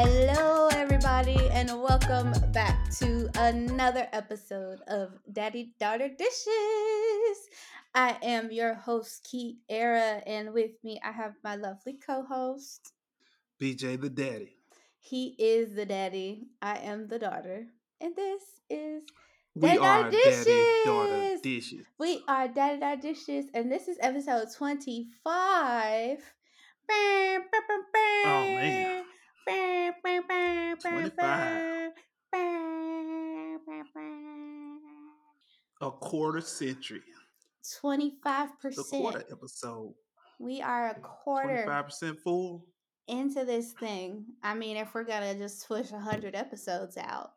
Hello, everybody, and welcome back to another episode of Daddy Daughter Dishes. I am your host, Kiera, and with me I have my lovely co host. BJ the daddy. He is the daddy. I am the daughter. And this is We Daddy are Daughter daddy daughter Dishes. dishes. We are Daddy Daughter Dishes, and this is episode 25. Oh, man. 25. A quarter century. 25%. The quarter episode. We are a quarter 25% full. into this thing. I mean, if we're gonna just push 100 episodes out,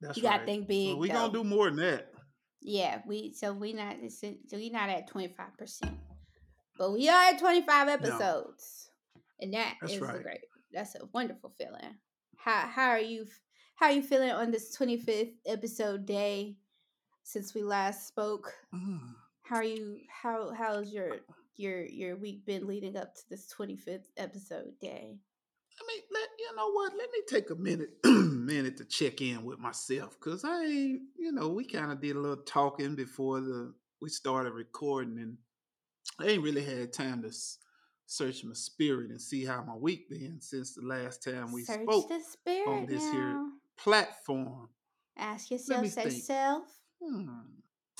That's you gotta right. think big. Well, we though. gonna do more than that. Yeah, we so we not so we not at 25 percent, but we are at 25 episodes, and that That's is right. great. That's a wonderful feeling. How how are you? How are you feeling on this 25th episode day since we last spoke? Mm. How are you? How how's your your your week been leading up to this 25th episode day? I mean, let, you know what? Let me take a minute, minute to check in with myself, cause I you know, we kind of did a little talking before the we started recording, and I ain't really had time to search my spirit and see how my week been since the last time we Search spoke the spirit this here platform. Ask yourself. Say think. self. Hmm.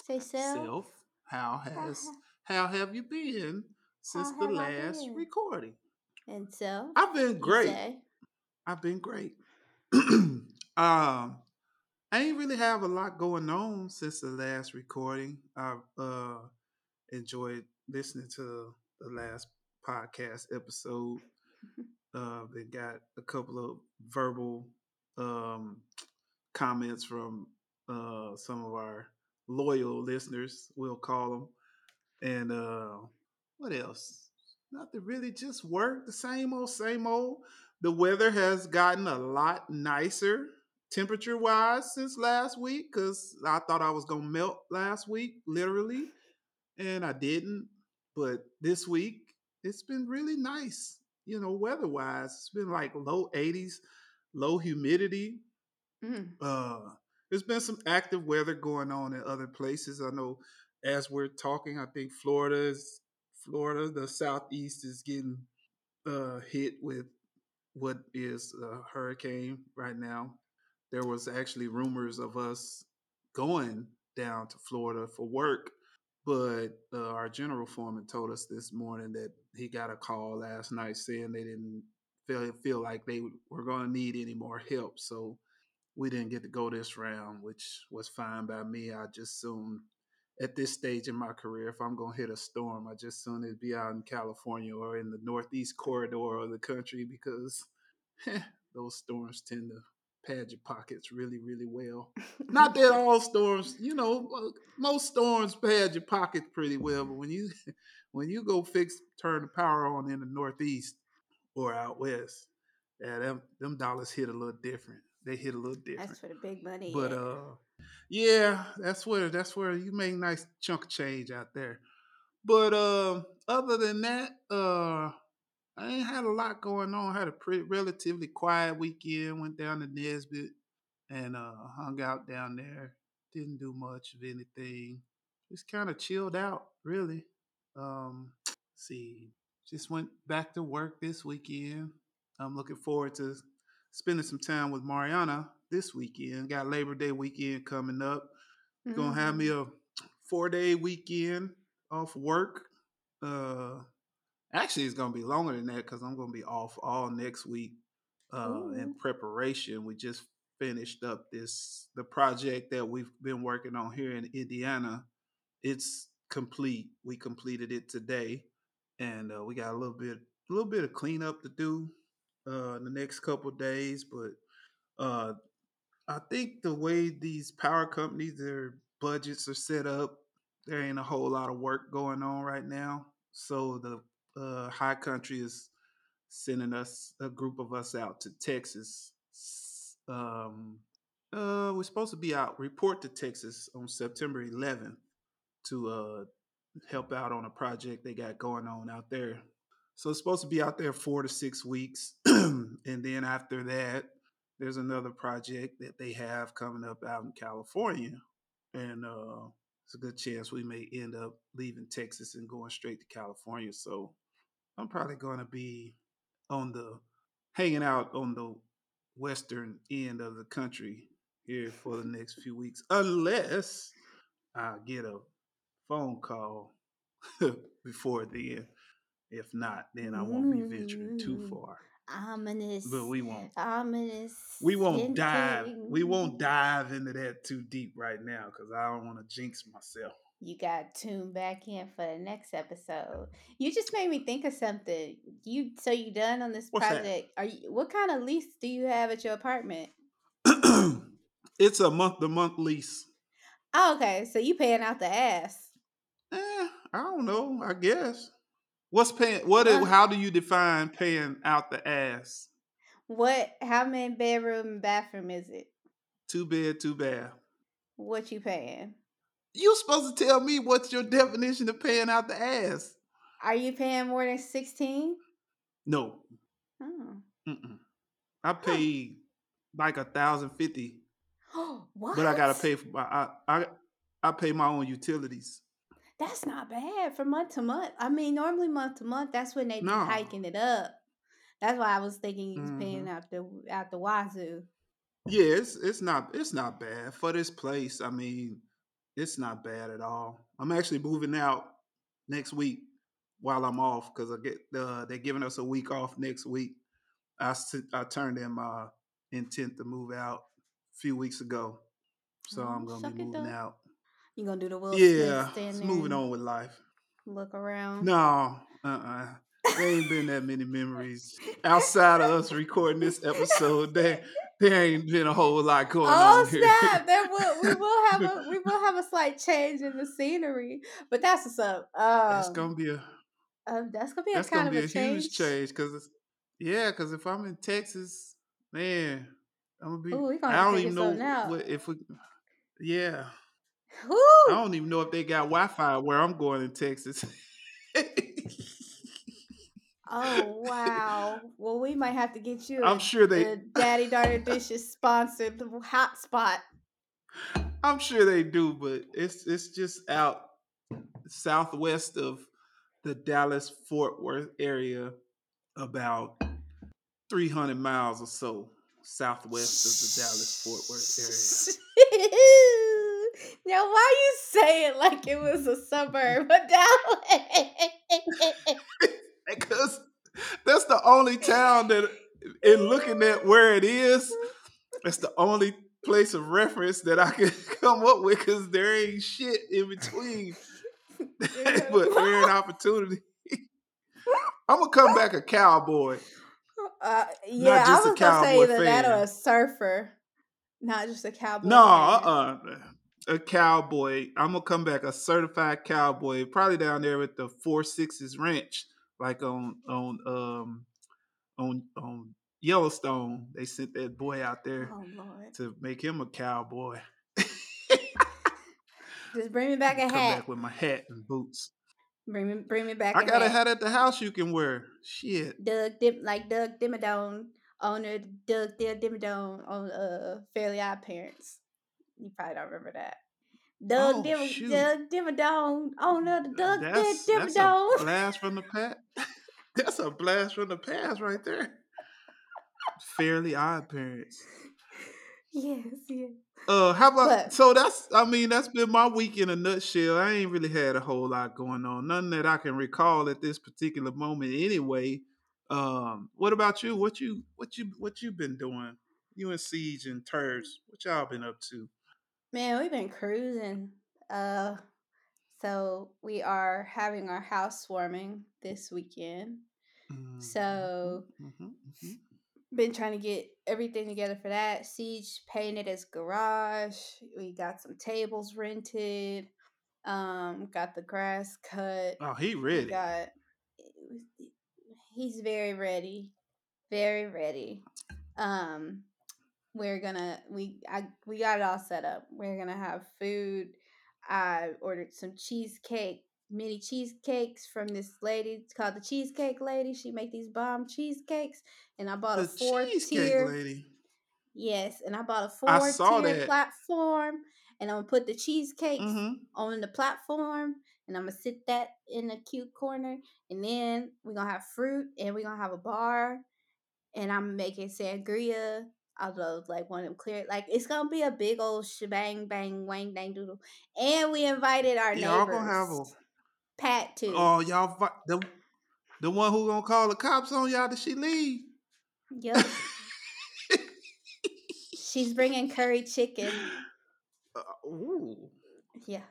Say self. Self, how has how have you been since How the last recording? And so I've been great. say. I've been great. um, I ain't really have a lot going on since the last recording. I've uh, enjoyed listening to the last podcast episode. Uh, they got a couple of verbal um, comments from uh, some of our loyal listeners, we'll call them. And uh, what else? Nothing really, just work. The same old, same old. The weather has gotten a lot nicer temperature wise since last week because I thought I was going to melt last week, literally, and I didn't. But this week, it's been really nice, you know, weather wise. It's been like low 80s, low humidity. Mm. Uh, there's been some active weather going on in other places. I know as we're talking, I think Florida is Florida, the southeast is getting uh, hit with what is a hurricane right now. There was actually rumors of us going down to Florida for work, but uh, our general foreman told us this morning that he got a call last night saying they didn't feel feel like they were going to need any more help. So we didn't get to go this round, which was fine by me. I just soon, at this stage in my career, if I'm gonna hit a storm, I just soon it'd be out in California or in the northeast corridor of the country because those storms tend to pad your pockets really, really well. Not that all storms, you know, uh, most storms pad your pockets pretty well, but when you when you go fix turn the power on in the northeast or out west, yeah, them them dollars hit a little different. They hit a little different. That's for the big money. But yeah. uh yeah, that's where that's where you make nice chunk of change out there. But uh other than that, uh I ain't had a lot going on. had a pretty relatively quiet weekend. Went down to Nesbitt and uh hung out down there. Didn't do much of anything. Just kind of chilled out, really. Um see, just went back to work this weekend. I'm looking forward to spending some time with Mariana this weekend. Got Labor Day weekend coming up. Gonna have me Mhm. a four day weekend off work. Uh, actually, it's gonna be longer than that because I'm gonna be off all next week. Uh, in preparation, we just finished up this the project that we've been working on here in Indiana. It's complete. We completed it today, and uh, we got a little bit, a little bit of cleanup to do uh, in the next couple days. But uh, I think the way these power companies, their budgets are set up, there ain't a whole lot of work going on right now. So the uh, high country is sending us a group of us out to Texas. Um, uh, we're supposed to be out report to Texas on September 11th to uh, help out on a project they got going on out there. So it's supposed to be out there four to six weeks. and then after that, there's another project that they have coming up out in California. And uh, it's a good chance we may end up leaving Texas and going straight to California. So I'm probably going to be on the hanging out on the western end of the country here for the next few weeks, unless I get a phone call before then. If not, then I won't be venturing too Mm, far. Ominous. But we won't. Ominous. We won't dive. We won't dive into that too deep right now because I don't want to jinx myself. You got to tune back in for the next episode. You just made me think of something. You so you done on this What's that? project? Are you? What kind of lease do you have at your apartment? it's a month to month lease. Oh, okay. So you paying out the ass? Eh, I don't know. I guess. What's paying? What? is-? How do you define paying out the ass? What? How many bedroom and bathroom is it? Two bed, two bath. What you paying? You supposed to tell me what's your definition of paying out the ass? Are you paying more than sixteen? No. Oh. Mm-mm. I pay like a thousand fifty, what? but I gotta pay for my. I, I I pay my own utilities. That's not bad for month to month. I mean, normally month to month, that's when they be No. hiking it up. That's why I was thinking you was paying Mhm. out the out the wazoo. Yeah, it's it's not it's not bad for this place. I mean, it's not bad at all. I'm actually moving out next week while I'm off because I get uh, they're giving us a week off next week. I, I turned in my intent to move out a few weeks ago, so Oh, I'm gonna be moving out. You gonna do the Will Yeah, Smith moving on with life. look around? No, uh, uh there ain't been that many memories outside of us recording this episode. There, there ain't been a whole lot going Oh on here. snap! There will we will have a we will have a slight change in the scenery, but that's what's up. Um, That's gonna be a um, that's gonna be a that's kind gonna of be a, change. huge change because yeah, because if I'm in Texas, man, I'm gonna be. Ooh, gonna I don't even know what, if we. Yeah, I don't even know if they got Wi-Fi where I'm going in Texas. Oh wow! Well, we might have to get you. I'm sure they. a Daddy Daughter Dishes sponsored hotspot. I'm sure they do, but it's it's just out southwest of the Dallas Fort Worth area, about 300 miles or so southwest of the Dallas Fort Worth area. now, why you say it like it was a suburb of Dallas? Because that's the only town that, in looking at where it is, that's the only place of reference that I can come up with because there ain't shit in between. but there an opportunity. I'm gonna come back a cowboy. Uh, yeah, I was gonna say either that or a surfer, not just a cowboy. No, fan. uh, a cowboy. I'm gonna come back a certified cowboy. Probably down there at the Four Sixes Ranch, like on on um on on Yellowstone. They sent that boy out there Oh lord! to make him a cowboy. Just bring me back a come hat. back with my hat and boots. Bring me, bring me back. I a got a hat. hat at the house you can wear. Shit. Doug Dim, like Doug Dimmadome, owner Doug Doug Dimmadome on uh Fairly Odd Parents. You probably don't remember that. Doug Oh, Dim. Doug Dimmadome, owner of Doug Doug That's, that's a blast from the past. That's a blast from the past right there. Fairly odd parents. yes, yes. Uh, how about But- so? That's I mean that's been my week in a nutshell. I ain't really had a whole lot going on, none that I can recall at this particular moment. Anyway, um, what about you? What you what you what you been doing? You and Siege and Turds, what y'all been up to? Man, we've been cruising. Uh, so we are having our house housewarming this weekend. Mhm, So- mhm, mhm. been trying to get everything together for that. Siege painted his garage. We got some tables rented. Um, got the grass cut. oh, he We ready. got. He's very ready, very ready. Um, we're gonna we I we got it all set up. We're gonna have food. I ordered some cheesecake mini cheesecakes from this lady it's called the Cheesecake Lady. She make these bomb cheesecakes, and I bought The a four cheesecake tier. lady. Yes, and I bought a four tier platform, and I'm gonna put the cheesecakes hmm on the platform, and I'm gonna sit that in the cute corner, and then we're gonna have fruit, and we're gonna have a bar, and I'm making sangria. Although, like one of them clear, like it's gonna be a big old shebang bang wang dang doodle, and we invited our Y'all neighbors, gonna have a Pat too. oh y'all fi- the the one who gonna call the cops on y'all that she leave. Yep, she's bringing curry chicken. Uh, ooh, Yeah,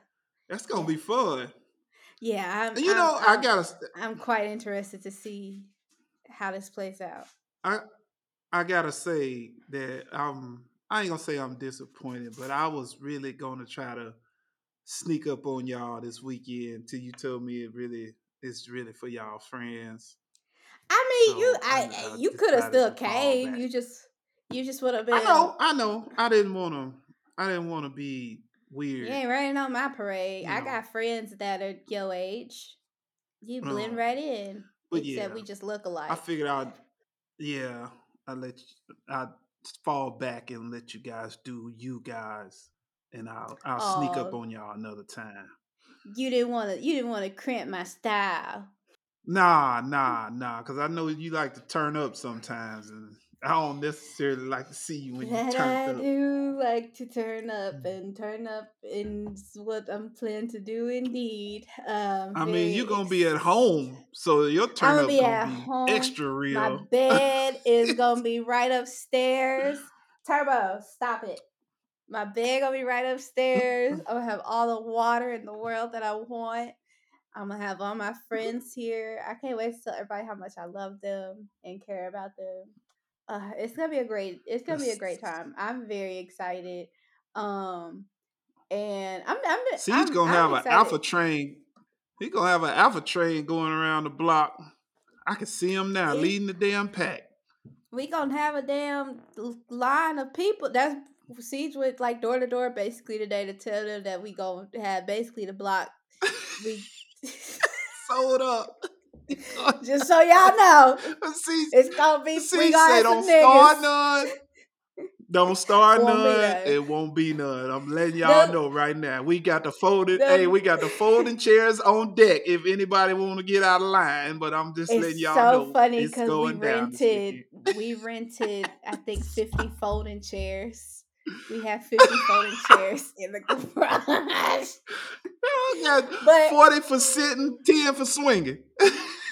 that's gonna be fun. yeah. I'm, you I'm- know, I'm, I gotta I'm quite interested to see how this plays out. I I gotta say that um I ain't gonna say I'm disappointed, but I was really gonna try to sneak up on y'all this weekend till you told me it really it's really for y'all friends. I mean, you, So, I, I- I you could have still came. You just, you just would have been. I know, I know. I didn't wanna I didn't wanna be weird. You ain't raining on my parade. You I know. got friends that are your age. You blend No. right in. But except yeah, we just look alike. I figured I'd yeah, I let you, I'd fall back and let you guys do you guys, and I'll I'll sneak up on y'all another time. you didn't want to. You didn't want to crimp my style. Nah, nah, nah, because I know you like to turn up sometimes, and I don't necessarily like to see you when you That I turned up. do like to turn up Mm. and turn up is what I'm planning to do. Indeed. Um, I mean, you're gonna be at home, so your turn up be gonna be home. extra real. My bed is gonna be right upstairs. Turbo, stop it. My bed gonna be right upstairs. I'm gonna have all the water in the world that I want. I'm gonna have all my friends here. I can't wait to tell everybody how much I love them and care about them. Uh, it's gonna be a great. It's gonna be a great time. I'm very excited. Um, and I'm. I'm. See, he's I'm, gonna I'm have an alpha train. He's gonna have an alpha train going around the block. I can see him now It- leading the damn pack. we gonna have a damn line of people. That's siege with like door to door basically today to tell them that we gonna have basically the block. We Sold up. Just so y'all know, see, it's gonna be see, we say gonna have don't start none. Don't start Won't none. It won't be none. I'm letting y'all know right now. We got the folded. hey, we got the folding chairs on deck. If anybody want to get out of line, but I'm just letting y'all so know funny it's because we going down this rented we rented I think fifty folding chairs. We have fifty folding chairs in the garage. But- 40 for sitting, 10 for swinging.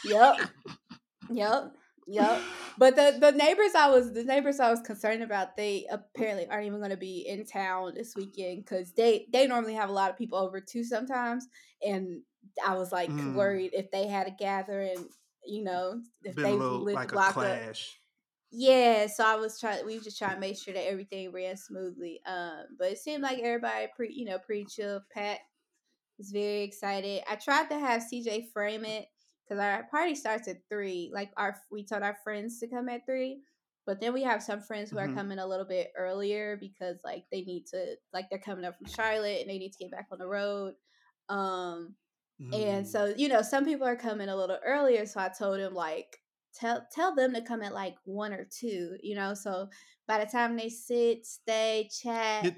Yep. Yep. Yep. But the the neighbors I was the neighbors I was concerned about they apparently aren't even going to be in town this weekend because they they normally have a lot of people over too sometimes and I was like Mm. worried if they had a gathering you know if Been they little lived like a blocked up yeah so I was trying we just trying to make sure that everything ran smoothly um but it seemed like everybody pretty you know pretty chill Pat was very excited I tried to have CJ frame it because our party starts at three. Like our we told our friends to come at three, but then we have some friends who Mhm. are coming a little bit earlier because like they need to like they're coming up from Charlotte and they need to get back on the road. Um, and Mm. so you know some people are coming a little earlier, so I told him like tell tell them to come at like one or two. You know, so by the time they sit, stay, chat.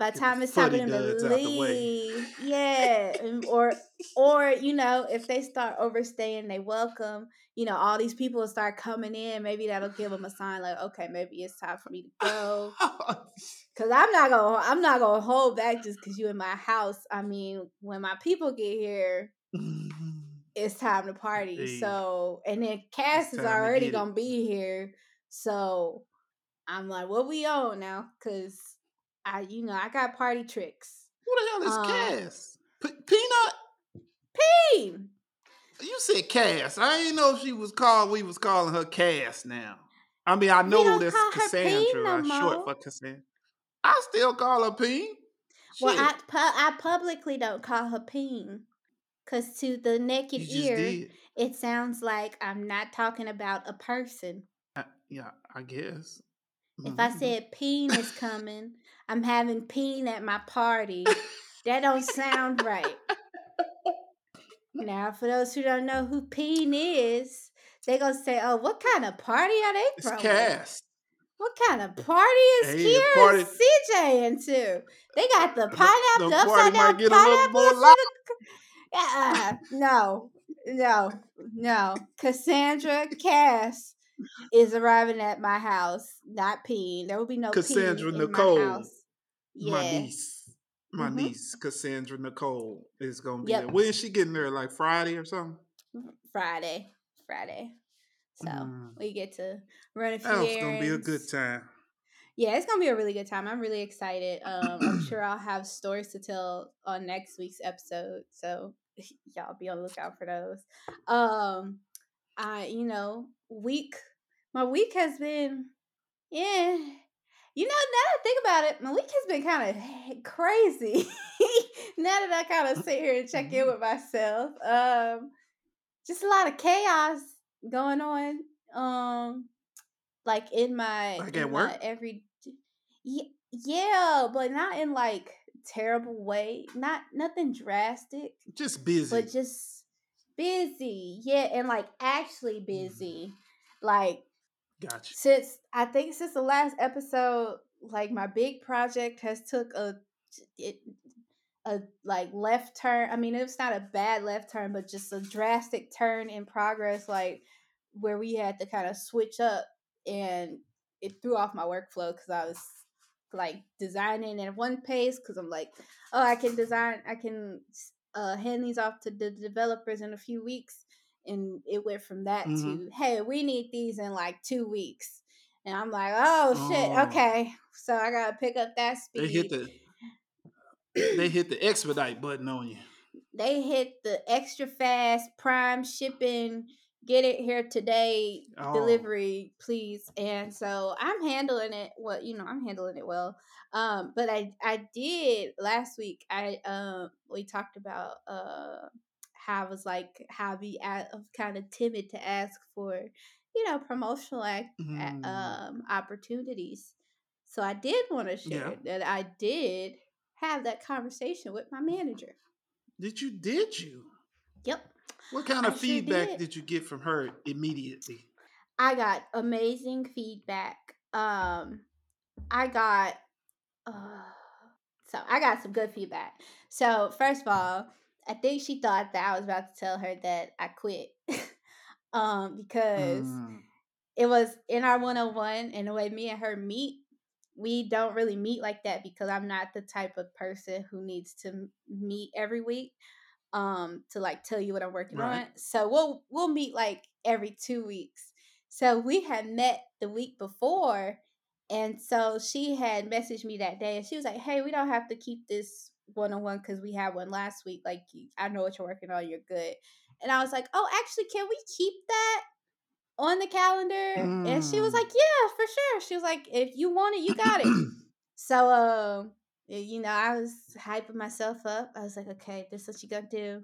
By the time it's time for them to fuddy-duds out the way. leave, yeah, or or you know if they start overstaying they welcome you know all these people start coming in maybe that'll give them a sign like okay maybe it's time for me to go. Because i'm not gonna i'm not gonna hold back just because you in my house. I mean when my people get here it's time to party. Hey, so and then cass is already get it. gonna be here. So i'm like what we on now? Because i you know i got party tricks Who the hell is Um, Cass? P- Peanut? hey You said Cass. I didn't know she was called. We was calling her Cass now. I mean, I know that's Peen Cassandra. no I short for Cassandra. I still call her Peen. Well, I pu- I publicly don't call her peen, cause to the naked ear, did. it sounds like I'm not talking about a person. I, yeah, I guess. If I Mhm. said peen is coming, I'm having peen at my party. That don't sound right. Now, for those who don't know who Peen is, they gonna say, "Oh, what kind of party are they It's throwing? Cass. What kind of party is Hey, party- and CJ into? They got the pineapple, the the upside down get a little pineapple. for Uh, no, no, no. Cassandra Cass is arriving at my house, not Peen. There will be no Cassandra Nicole, my house. My niece, my Mhm. niece, Cassandra Nicole, is gonna be Yep. there. When is she getting there? Like Friday or something? Friday, Friday. So Mm. we get to run a few That's gonna be a good time. Yeah, it's gonna be a really good time. I'm really excited. Um, I'm sure I'll have stories to tell on next week's episode, so y'all be on the lookout for those. Um, I, you know, week, my week has been, yeah. You know, now that I think about it, my week has been kind of crazy. now that I kind of sit here and check in with myself, um, just a lot of chaos going on. Um, like in my Like in my work? every yeah, yeah, but not in like terrible way. Not nothing drastic, Just busy. but just busy. Yeah, and like actually busy. Like gotcha. since I think since the last episode, like my big project has took a it, a like left turn. I mean, it's not a bad left turn, but just a drastic turn in progress, like where we had to kind of switch up, and it threw off my workflow because I was like designing at one pace because I'm like, oh, I can design, I can uh, hand these off to the developers in a few weeks, and it went from that Mhm. to, hey, we need these in like two weeks. And I'm like, oh shit, Oh. okay. So I gotta pick up that speed. They hit the they hit the expedite button on you. they hit the extra fast prime shipping get it here today Oh. delivery please and so i'm handling it well you know i'm handling it well um but i i did last week i um we talked about uh i was like how be kind of timid to ask for you know promotional act, Mm. um opportunities so i did want to share Yeah. that i did have that conversation with my manager Did you? Did you? Yep. What kind I of sure feedback did. did you get from her immediately? I got amazing feedback. Um, I got, uh, so I got some good feedback. So first of all, I think she thought that I was about to tell her that I quit, um, because Mm. it was in our 101 and the way me and her meet we don't really meet like that because i'm not the type of person who needs to meet every week um to like tell you what i'm working Right. on so we'll we'll meet like every two weeks so we had met the week before and so she had messaged me that day and she was like hey we don't have to keep this one-on-one because we had one last week like i know what you're working on you're good. And i was like oh actually can we keep that on the calendar? And she was Mm. like yeah for sure. She was like if you want it you got it. So um you know i was hyping myself up. I was like okay this is what you're gonna do.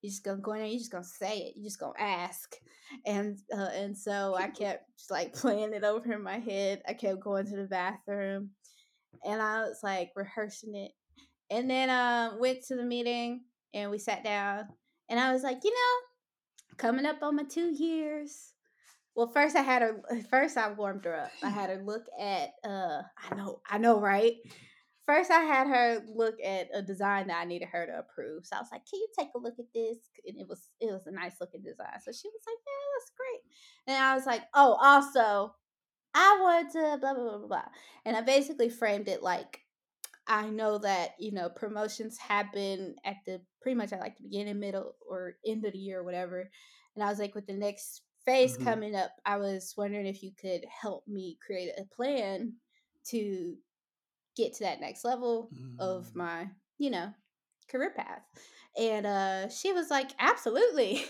You're just gonna go in there You're just gonna say it You're just gonna ask. And uh, and so i kept just like playing it over in my head. I kept going to the bathroom and i was like rehearsing it and then um went to the meeting and we sat down and i was like you know coming up on my two years well, first I had her. First I warmed her up. I had her look at. Uh, I know, I know, right? First I had her look at a design that I needed her to approve. So I was like, "Can you take a look at this?" And it was it was a nice looking design. So she was like, "Yeah, that's great." And I was like, "Oh, also, I want to blah blah blah blah blah." And I basically framed it like I know that you know promotions happen at the pretty much at like the beginning, middle, or end of the year, or whatever. And I was like, with the next phase Mhm. coming up, I was wondering if you could help me create a plan to get to that next level of Mm. my, you know, career path. And uh, she was like, absolutely.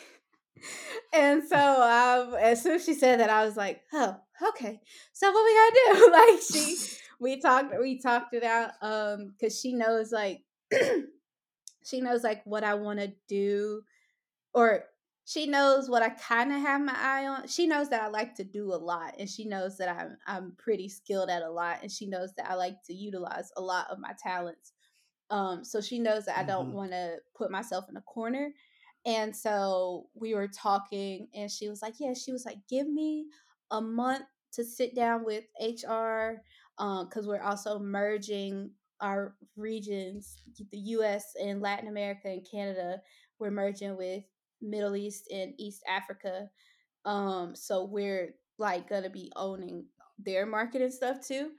and so um, as soon as she said that, I was like, oh, okay. So what we gotta do? like she we talked we talked it out um because she knows like she knows like what i want to do or she knows what i kind of have my eye on she knows that i like to do a lot and she knows that i'm i'm pretty skilled at a lot and she knows that i like to utilize a lot of my talents um so she knows that i don't Mhm. want to put myself in a corner and so we were talking, and she was like, "Yeah." She was like, "Give me a month to sit down with HR, because um, we're also merging our regions, the U.S. and Latin America and Canada. We're merging with Middle East and East Africa. Um, so we're like gonna be owning their market and stuff too."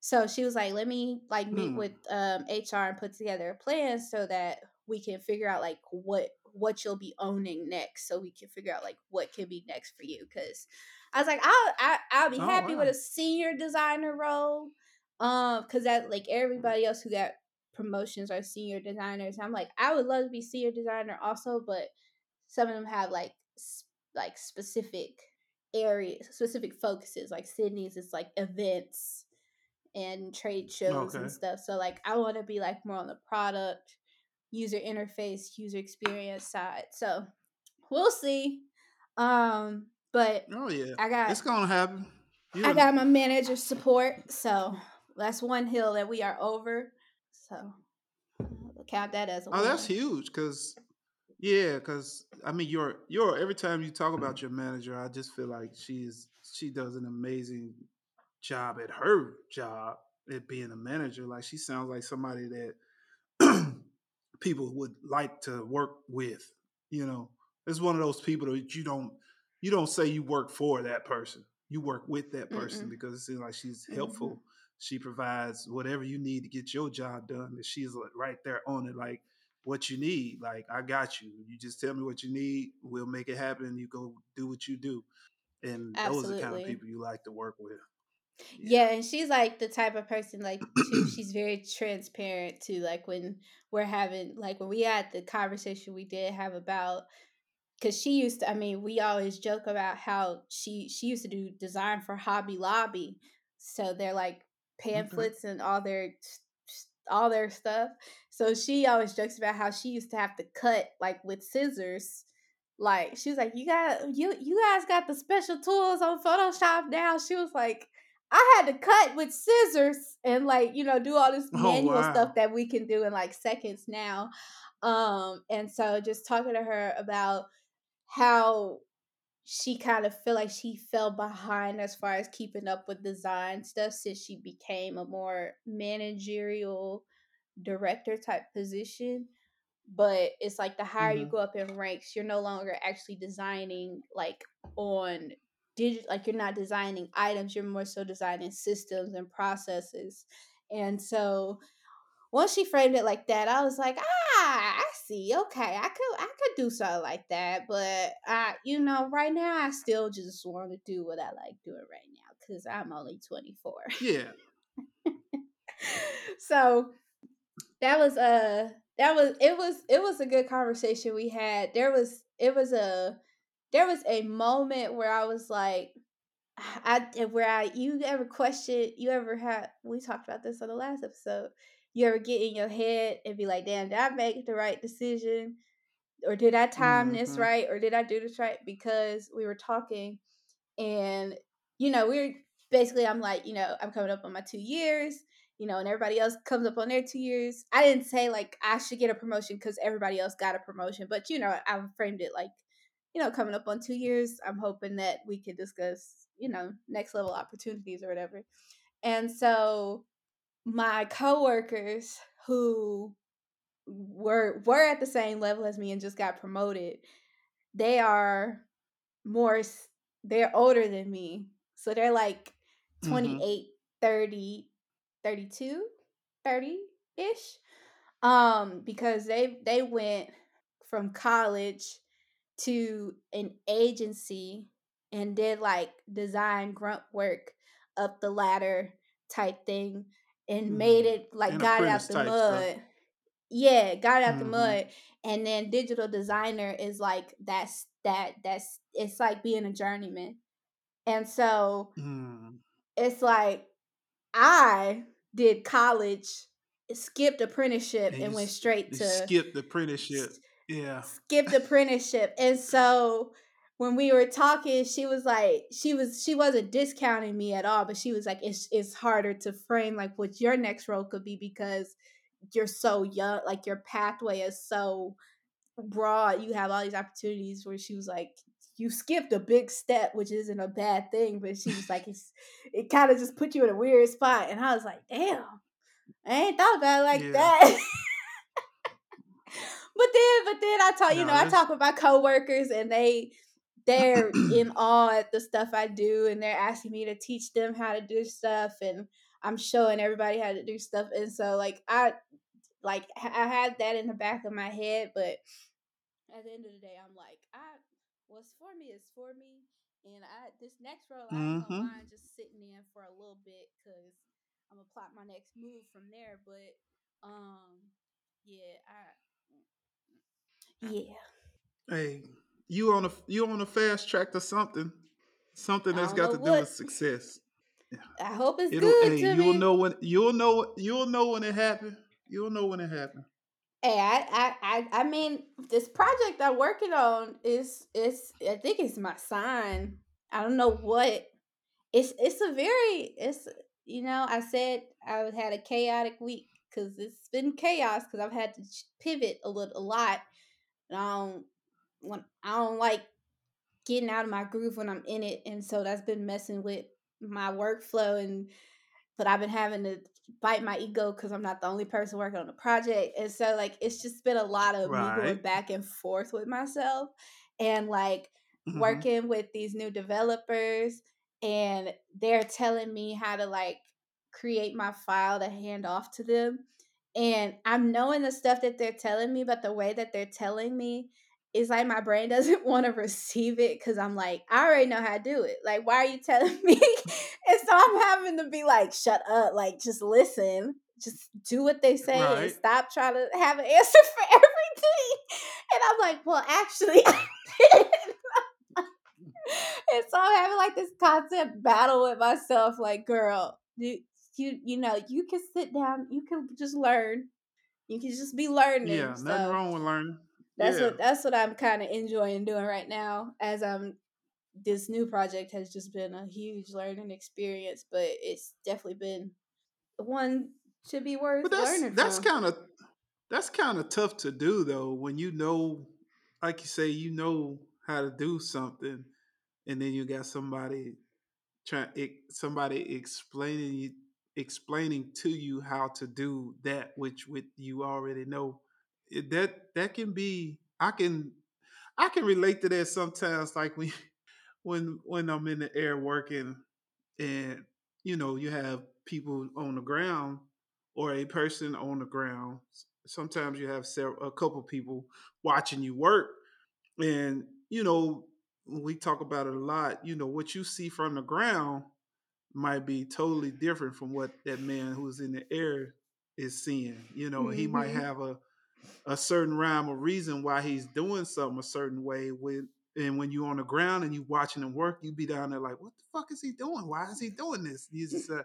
So she was like, "Let me like meet Hmm. with um, HR and put together a plan so that we can figure out like what what you'll be owning next so we can figure out like what can be next for you because i was like i'll I, i'll be Oh happy with a senior designer role. Um because that like everybody else who got promotions are senior designers. I'm like i would love to be senior designer also but some of them have like s- like specific areas specific focuses like sydney's is like events and trade shows and stuff. So like i want to be like more on the product user interface, user experience side. So we'll see. Um, but Oh yeah. I got It's gonna happen. I got my manager support, so that's one hill that we are over. So I'll count that as a Oh, that's huge because yeah, because I mean, you're you're every time you talk about your manager, I just feel like she's she does an amazing job at her job at being a manager. Like she sounds like somebody that people would like to work with. You know, it's one of those people that you don't you don't say you work for that person. You work with that person Mm-mm. because it seems like she's Mm-hmm. helpful. She provides whatever you need to get your job done. And she's right there on it, like what you need. Like I got you. You just tell me what you need. We'll make it happen. You go do what you do. And those are the kind of people you like to work with. Yeah, Yeah. and she's like the type of person like too. She's very transparent too. Like when we're having like when we had the conversation we did have about because she used to i mean we always joke about how she she used to do design for hobby lobby. So they're like pamphlets and all their all their stuff. So she always jokes about how she used to have to cut like with scissors. Like she was like you got you you guys got the special tools on photoshop now? She was like i had to cut with scissors and like you know do all this Oh manual stuff that we can do in like seconds now. Um and so just talking to her about how she kind of feel like she fell behind as far as keeping up with design stuff since she became a more managerial director type position but it's like the higher you hmm go up in ranks you're no longer actually designing like on digit like you're not designing items you're more so designing systems and processes and so once she framed it like that, I was like, ah, see. Okay, I could I could do something like that, but I, you know, right now I still just want to do what I like doing right now because I'm only 24. Yeah. so that was a that was it was it was a good conversation we had. There was it was a there was a moment where I was like, I where I you ever question you ever had we talked about this on the last episode. You ever get in your head and be like, damn, did I make the right decision? Or did I time this hmm right? Or did I do this right? Because we were talking and you know, we are basically I'm like, you know, I'm coming up on my two years, you know, and everybody else comes up on their two years. I didn't say like I should get a promotion because everybody else got a promotion, but you know, I framed it like you know, coming up on two years, I'm hoping that we could discuss, you know, next level opportunities or whatever. And so my coworkers who were were at the same level as me and just got promoted, they are more they're older than me. So they're like hmm 28, 30, 32, 30-ish. Um because they they went from college to an agency and did like design grunt work up the ladder type thing and made Mm. it like And got it out the type stuff. mud. Yeah, got it out the hmm mud. And then digital designer is like that's that that's it's like being a journeyman. And so Mm. it's like I did college, skipped apprenticeship, And and went straight to skip the apprenticeship. Yeah. skipped apprenticeship. And so when we were talking, she was like, she was she wasn't discounting me at all, but she was like, it's it's harder to frame like what your next role could be because you're so young, like your pathway is so broad. You have all these opportunities where she was like, you skipped a big step, which isn't a bad thing, but she was like, it's, it kind of just put you in a weird spot. And I was like, damn, I ain't thought about it like yeah. that. but then, but then I talk, you no, know, I talk with my coworkers and they, they're in awe at the stuff I do and they're asking me to teach them how to do stuff and I'm showing everybody how to do stuff. And so like I like I had that in the back of my head, but at the end of the day, I'm like, I what's for me is for me, and I this next role I ain't mm-hmm. mind just sitting in for a little bit because I'm gonna plot my next move from there. But um, yeah, I yeah. Hey, you on a you on a fast track to something, something that's got to what. do with success. I hope it's It'll, good. Hey, you'll me. know when you'll know you'll know when it happened. You'll know when it happened. Hey, I, I, I, I mean, this project I'm working on is, is, I think it's my sign. I don't know what. It's, it's a very, it's, you know, I said I had a chaotic week because it's been chaos because I've had to pivot a little, a lot. Don't, when I don't like getting out of my groove when I'm in it, and so that's been messing with my workflow and but I've been having to bite my ego because I'm not the only person working on the project. And so like it's just been a lot of right. me going back and forth with myself and like mm-hmm. working with these new developers and they're telling me how to like create my file to hand off to them. And I'm knowing the stuff that they're telling me, but the way that they're telling me it's like my brain doesn't want to receive it because I'm like, I already know how to do it. Like, why are you telling me? and so I'm having to be like, shut up, like, just listen, just do what they say right. and stop trying to have an answer for everything. And I'm like, well, actually, and so I'm having like this constant battle with myself, like, girl, you, you, you know, you can sit down, you can just learn. You can just be learning. Yeah, nothing so. wrong with learning that's yeah. what that's what I'm kind of enjoying doing right now as I'm this new project has just been a huge learning experience, but it's definitely been one to be worth but that's, learning. That's kind of that's kind of tough to do though when you know, like you say, you know how to do something, and then you got somebody trying somebody explaining you explaining to you how to do that which with you already know that that can be I can I can relate to that sometimes like when when when I'm in the air working and you know you have people on the ground or a person on the ground sometimes you have several, a couple people watching you work and you know we talk about it a lot you know what you see from the ground might be totally different from what that man who's in the air is seeing you know mm-hmm. he might mm-hmm. have a a certain rhyme or reason why he's doing something a certain way with and when you're on the ground and you're watching him work, you be down there like, what the fuck is he doing? Why is he doing this? You just, uh,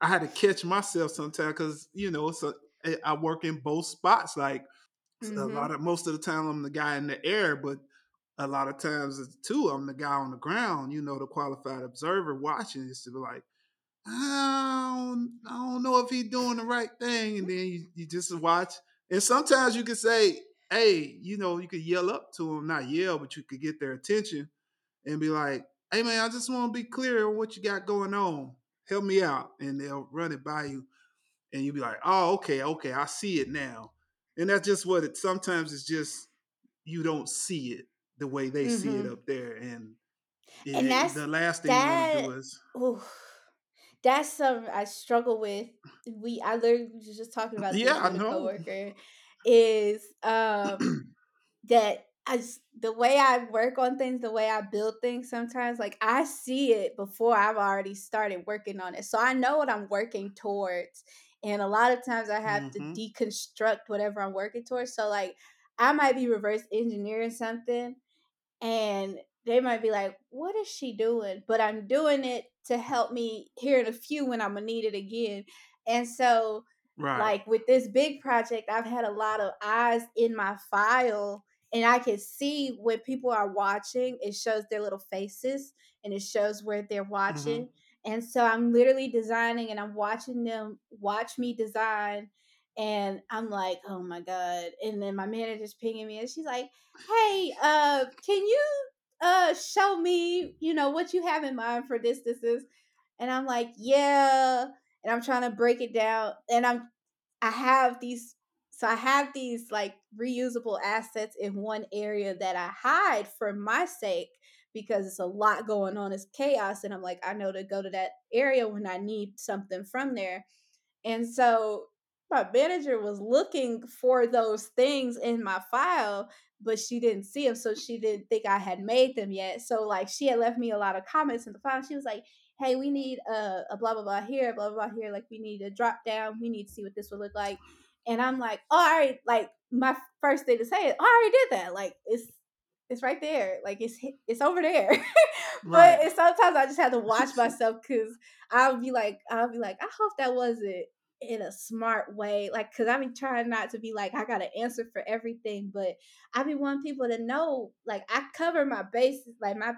I had to catch myself sometimes because you know, so eh, I work in both spots. Like mm-hmm. a lot of most of the time, I'm the guy in the air, but a lot of times too, I'm the guy on the ground. You know, the qualified observer watching is to be like, I don't, I don't know if he's doing the right thing, and then you, you just watch and sometimes you could say, hey, you know, you could yell up to them, not yell, but you could get their attention and be like, hey, man, I just want to be clear on what you got going on. Help me out. And they'll run it by you. And you'll be like, oh, okay, okay, I see it now. And that's just what it sometimes it's just you don't see it the way they mm-hmm. see it mm-hmm. up there. And, and the last thing that, you want to do is. Ooh, that's something I struggle with. We I literally was just talking about yeah, this with a coworker. Is um that I the way I work on things, the way I build things sometimes, like I see it before I've already started working on it. So I know what I'm working towards. And a lot of times I have mm-hmm. to deconstruct whatever I'm working towards. So like I might be reverse engineering something and they might be like, what is she doing? But I'm doing it to help me here in a few when I'm gonna need it again. And so, right. like with this big project, I've had a lot of eyes in my file, and I can see when people are watching, it shows their little faces and it shows where they're watching. Mm-hmm. And so I'm literally designing and I'm watching them watch me design and I'm like, oh my god. And then my manager's pinging me, and she's like, hey, uh, can you uh show me, you know, what you have in mind for this? And I'm like, yeah. And I'm trying to break it down, and I'm, I have these. So I have these like reusable assets in one area that I hide for my sake because it's a lot going on. It's chaos, and I'm like, I know to go to that area when I need something from there. And so my manager was looking for those things in my file, but she didn't see them, so she didn't think I had made them yet. So like she had left me a lot of comments in the file. She was like, "Hey, we need a, a blah blah blah here, blah blah blah here. Like we need a drop down. We need to see what this would look like." And I'm like, oh, "All right." Like my first thing to say is, oh, "I already did that. Like it's it's right there. Like it's it's over there." but right. sometimes I just have to watch myself because I'll be like, I'll be like, I hope that wasn't in a smart way. Like, cause I be trying not to be like, I got to answer for everything, but I be wanting people to know, like, I cover my bases, like my,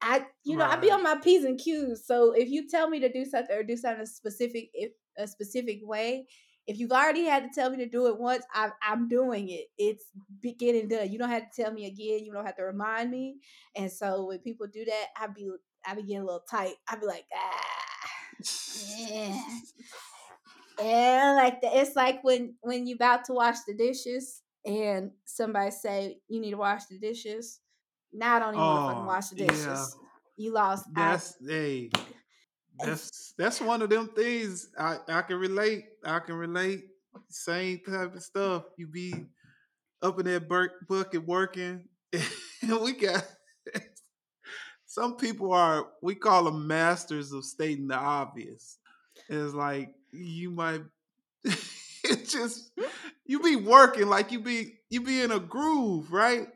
I, you know, right. I be on my P's and Q's. So if you tell me to do something or do something specific, if a specific way, if you've already had to tell me to do it once, I, I'm doing it. It's getting done. You don't have to tell me again. You don't have to remind me. And so when people do that, I be I be getting a little tight. I be like, ah, yeah. Yeah, like the, it's like when when you about to wash the dishes and somebody say you need to wash the dishes. Now I don't even oh, want to fucking wash the dishes. Yeah. You lost. That's I, hey. That's that's one of them things I I can relate. I can relate. Same type of stuff. You be up in that bucket working, and we got some people are we call them masters of stating the obvious. It's like you might it just you be working like you be you be in a groove, right?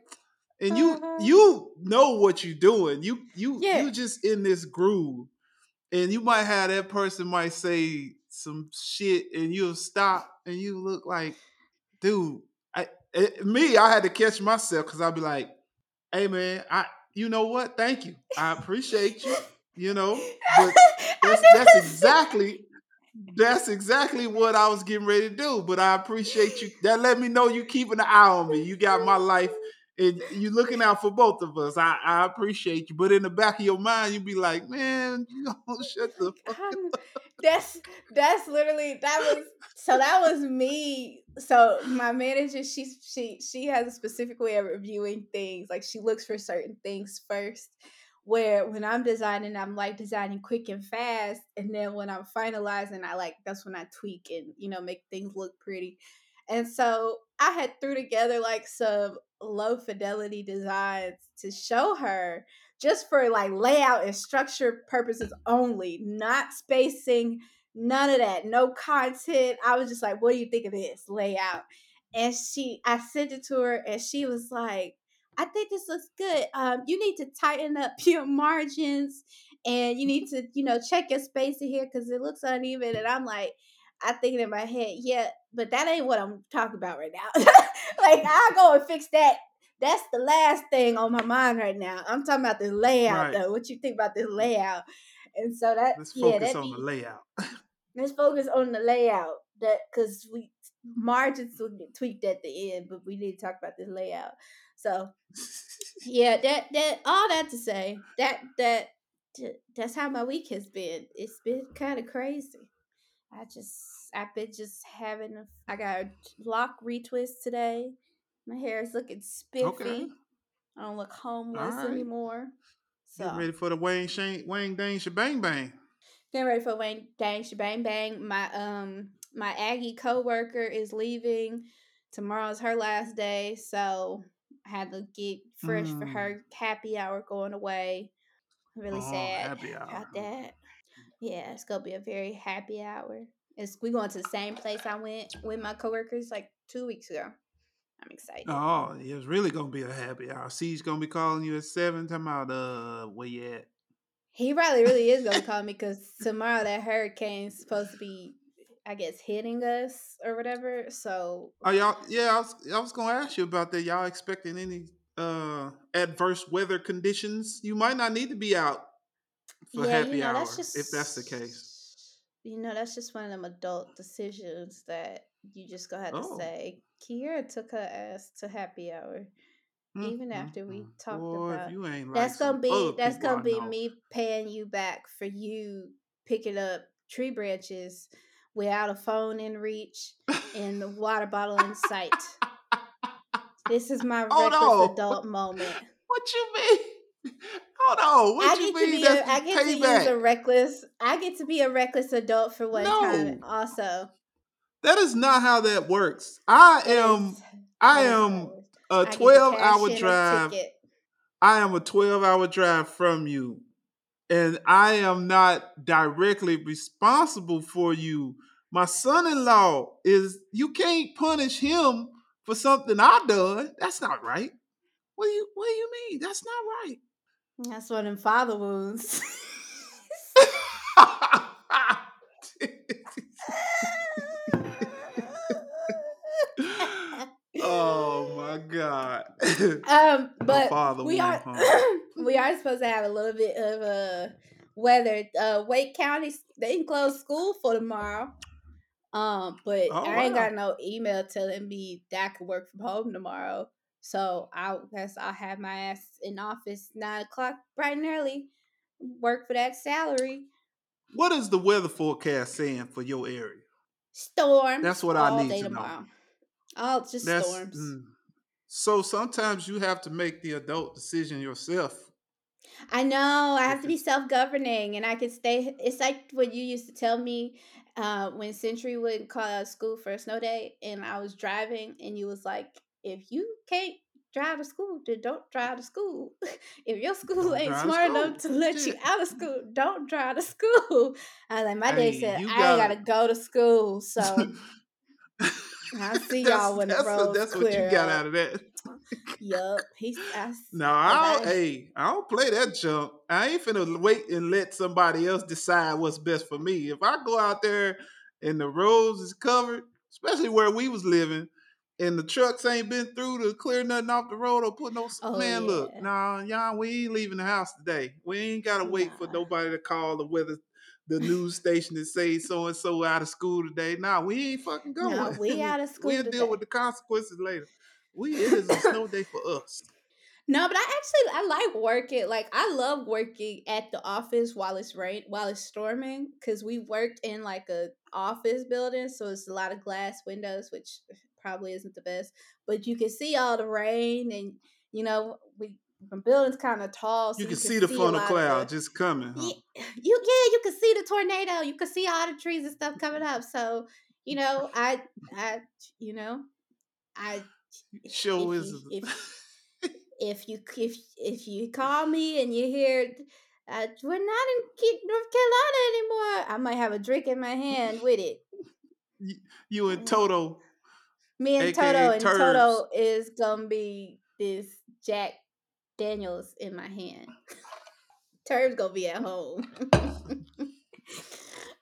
And you uh-huh. you know what you're doing. You you yeah. you just in this groove. And you might have that person might say some shit and you'll stop and you look like, dude, I it, me, I had to catch myself because I'd be like, hey man, I you know what? Thank you. I appreciate you. You know, but that's, that's exactly that's exactly what I was getting ready to do. But I appreciate you. That let me know you keeping an eye on me. You got my life and you looking out for both of us. I, I appreciate you. But in the back of your mind, you'd be like, man, you don't shut the fuck up. That's that's literally that was so that was me. So my manager, she she she has a specific way of reviewing things. Like she looks for certain things first where when I'm designing, I'm like designing quick and fast. And then when I'm finalizing, I like that's when I tweak and, you know, make things look pretty. And so I had threw together like some low fidelity designs to show her just for like layout and structure purposes only, not spacing, none of that, no content. I was just like, what do you think of this layout? And she, I sent it to her and she was like, I think this looks good. Um, you need to tighten up your margins and you need to, you know, check your spacing here because it looks uneven. And I'm like, I think in my head, yeah, but that ain't what I'm talking about right now. like I'll go and fix that. That's the last thing on my mind right now. I'm talking about this layout right. though. What you think about this layout? And so that let's yeah, focus on the layout. let's focus on the layout. That because we margins will get tweaked at the end, but we need to talk about this layout. So yeah, that that all that to say that that that's how my week has been. It's been kind of crazy. I just I've been just having a, I got a lock retwist today. My hair is looking spiffy. Okay. I don't look homeless right. anymore. So Get ready for the Wayne Shane Wayne Dang Shebang Bang. Getting ready for Wayne Dang Shebang Bang. My um my Aggie coworker is leaving. Tomorrow's her last day, so I had to get fresh mm. for her happy hour going away. really oh, sad about that. Yeah, it's gonna be a very happy hour. It's we going to the same place I went with my coworkers like two weeks ago. I'm excited. Oh, it's really gonna be a happy hour. C's gonna be calling you at seven. Talking about uh, where you at? He probably really is gonna call me because tomorrow that hurricane's supposed to be I guess hitting us or whatever. So are y'all yeah, I was I was gonna ask you about that. Y'all expecting any uh adverse weather conditions? You might not need to be out for yeah, happy you know, hour just, if that's the case. You know, that's just one of them adult decisions that you just gonna have to oh. say Kiera took her ass to happy hour. Even mm, after we mm. talked Boy, about you ain't like that's gonna be that's gonna be me paying you back for you picking up tree branches without a phone in reach and the water bottle in sight. This is my oh, reckless no. adult moment. What you mean? Hold on. What I you mean? A, I get payback? to use a reckless. I get to be a reckless adult for one no. time. Also, that is not how that works. I am. Oh, I am a twelve-hour drive. I am a twelve-hour drive from you, and I am not directly responsible for you. My son-in-law is. You can't punish him for something I done. That's not right. What do you What do you mean? That's not right. That's one of father wounds. oh my god. Um, but we are we are supposed to have a little bit of a uh, weather. Uh, Wake County they can close school for tomorrow. Um, but oh, I ain't wow. got no email telling me that I could work from home tomorrow. So I guess I'll have my ass in office nine o'clock bright and early, work for that salary. What is the weather forecast saying for your area? Storm. That's what I need to tomorrow. Oh, just That's, storms. Mm, so sometimes you have to make the adult decision yourself. I know. I have to be self governing and I can stay. It's like what you used to tell me uh, when Century would call out school for a snow day and I was driving and you was like, if you can't drive to school, then don't drive to school. if your school ain't smart enough to let you out of school, don't drive to school. I was like, my dad said, I gotta, gotta go to school. So I see y'all when the roads That's what you got out of that. yup. He's no, I don't. Hey, I don't play that jump. I ain't finna wait and let somebody else decide what's best for me. If I go out there and the roads is covered, especially where we was living, and the trucks ain't been through to clear nothing off the road or put no oh, man. Yeah. Look, nah, y'all, we ain't leaving the house today. We ain't gotta wait nah. for nobody to call the whether the news station to say so and so out of school today. Nah, we ain't fucking going. Nah, we out of school. we'll today. deal with the consequences later. We it is a snow day for us. No, but I actually I like working. Like I love working at the office while it's rain while it's storming because we worked in like a office building, so it's a lot of glass windows, which probably isn't the best. But you can see all the rain, and you know we the building's kind of tall, so you, can, you can see the funnel cloud just coming. Huh? You, you yeah, you can see the tornado. You can see all the trees and stuff coming up. So you know, I I you know, I show is if, if you if if you call me and you hear uh, we're not in North Carolina anymore, I might have a drink in my hand with it. You, you and Toto. Me and Toto, and Toto is gonna be this Jack Daniels in my hand. Turb's gonna be at home.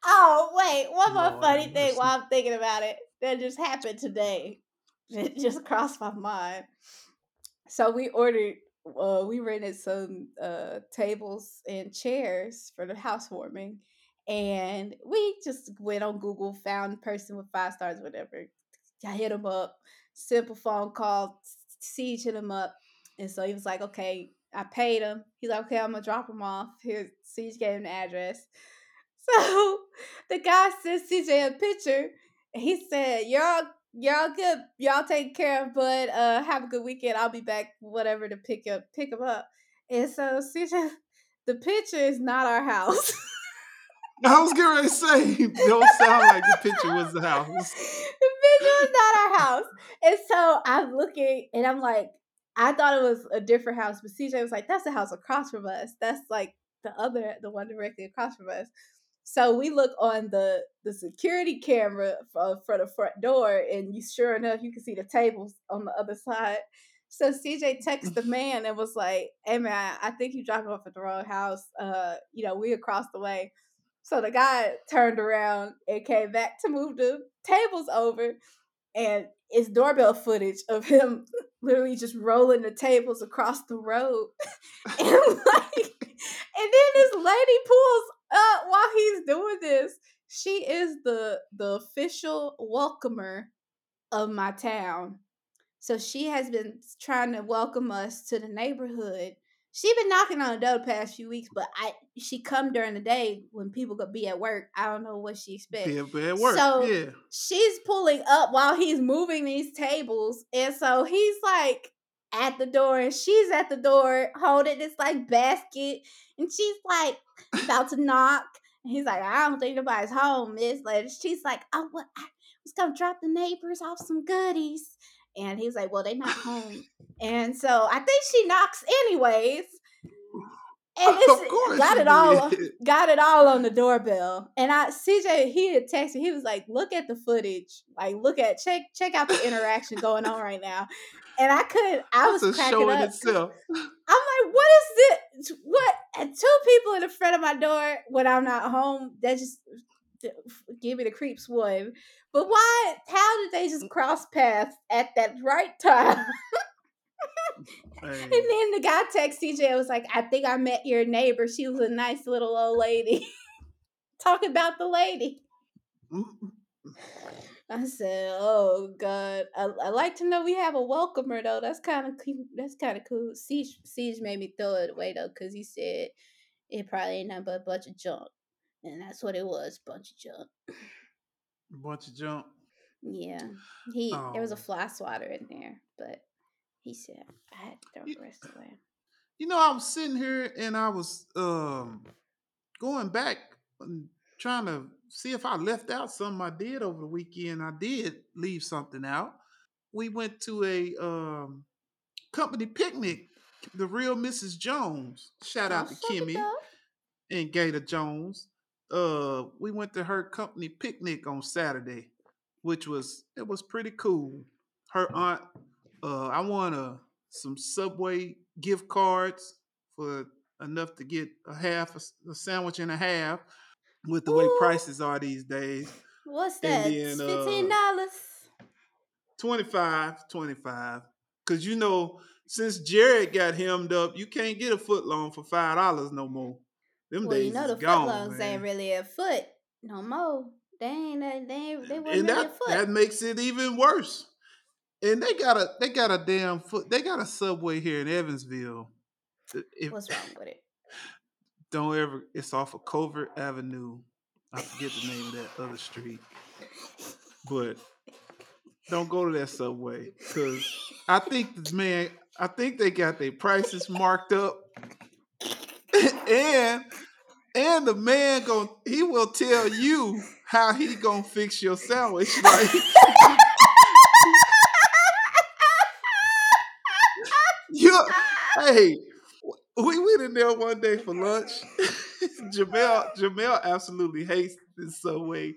oh wait, one more Lord, funny thing while I'm thinking about it that just happened today. It just crossed my mind. So we ordered, uh, we rented some uh, tables and chairs for the housewarming, and we just went on Google, found person with five stars, whatever. I hit them up, simple phone call, CJ hit him up, and so he was like, "Okay, I paid him." He's like, "Okay, I'm gonna drop him off." Here, CJ gave him the address. So the guy sent CJ a picture. He said, "Y'all y'all good. Y'all take care of Bud. Uh, have a good weekend. I'll be back, whatever, to pick up pick him up. And so CJ, the picture is not our house. I was getting ready to say, don't sound like the picture was the house. the picture was not our house. And so I'm looking and I'm like, I thought it was a different house, but CJ was like, that's the house across from us. That's like the other, the one directly across from us. So we look on the the security camera for, for the front door, and you sure enough, you can see the tables on the other side. So CJ texted the man and was like, "Hey man, I think you dropped off at the wrong house. Uh, you know, we across the way." So the guy turned around and came back to move the tables over, and it's doorbell footage of him literally just rolling the tables across the road, and like, and then this lady pulls up while he's doing this, she is the the official welcomer of my town. So she has been trying to welcome us to the neighborhood. She been knocking on the door the past few weeks, but I she come during the day when people could be at work. I don't know what she expects. Yeah, but at work, So yeah. she's pulling up while he's moving these tables, and so he's like at the door, and she's at the door holding this like basket, and she's like about to knock. And he's like, I don't think nobody's home, miss. Like she's like, oh, what? I was gonna drop the neighbors off some goodies, and he's like, well, they not home, and so I think she knocks anyways. And it's got it all did. got it all on the doorbell. And I CJ he had texted, he was like, look at the footage. Like look at check check out the interaction going on right now. And I couldn't I was That's a cracking up. itself. I'm like, what is this? What and two people in the front of my door when I'm not home, that just give me the creeps one. But why how did they just cross paths at that right time? And then the guy text CJ was like, I think I met your neighbor. She was a nice little old lady. Talking about the lady. I said, "Oh God, I, I like to know we have a welcomer though. That's kind of cute. That's kind of cool." CJ, CJ made me throw it away though because he said it probably ain't nothing but a bunch of junk, and that's what it was, bunch of junk. bunch of junk. Yeah, he there was a Oh. fly swatter in there, but he said I had to throw You- the rest away. You know, I was sitting here and I was um going back and trying to see if I left out something I did over the weekend. I did leave something out. We went to a um company picnic, the real Mrs. Jones. Shout out to Kimmy and Gator Jones. Uh, we went to her company picnic on Saturday, which was it was pretty cool. Her aunt, uh, I won a some Subway gift cards for enough to get a half a sandwich and a half. With the way prices are these days, What's that? then, uh, Fifteen dollars. 25 25 because you know since jared got hemmed up you can't get a foot long for five dollars no more them Well, days you know the footlongs ain't really a foot no more. They ain't. They ain't, they wasn't and really that a foot. that makes it even worse. And they got a they got a damn foot. They got a subway here in Evansville. If, What's wrong with it? Don't ever. It's off of Covert Avenue. I forget the name of that other street, but don't go to that subway because I think this man. I think they got their prices marked up, and and the man going he will tell you how he gonna fix your sandwich. Like hey, we went in there one day for lunch. Jamel Jamel absolutely hates this subway,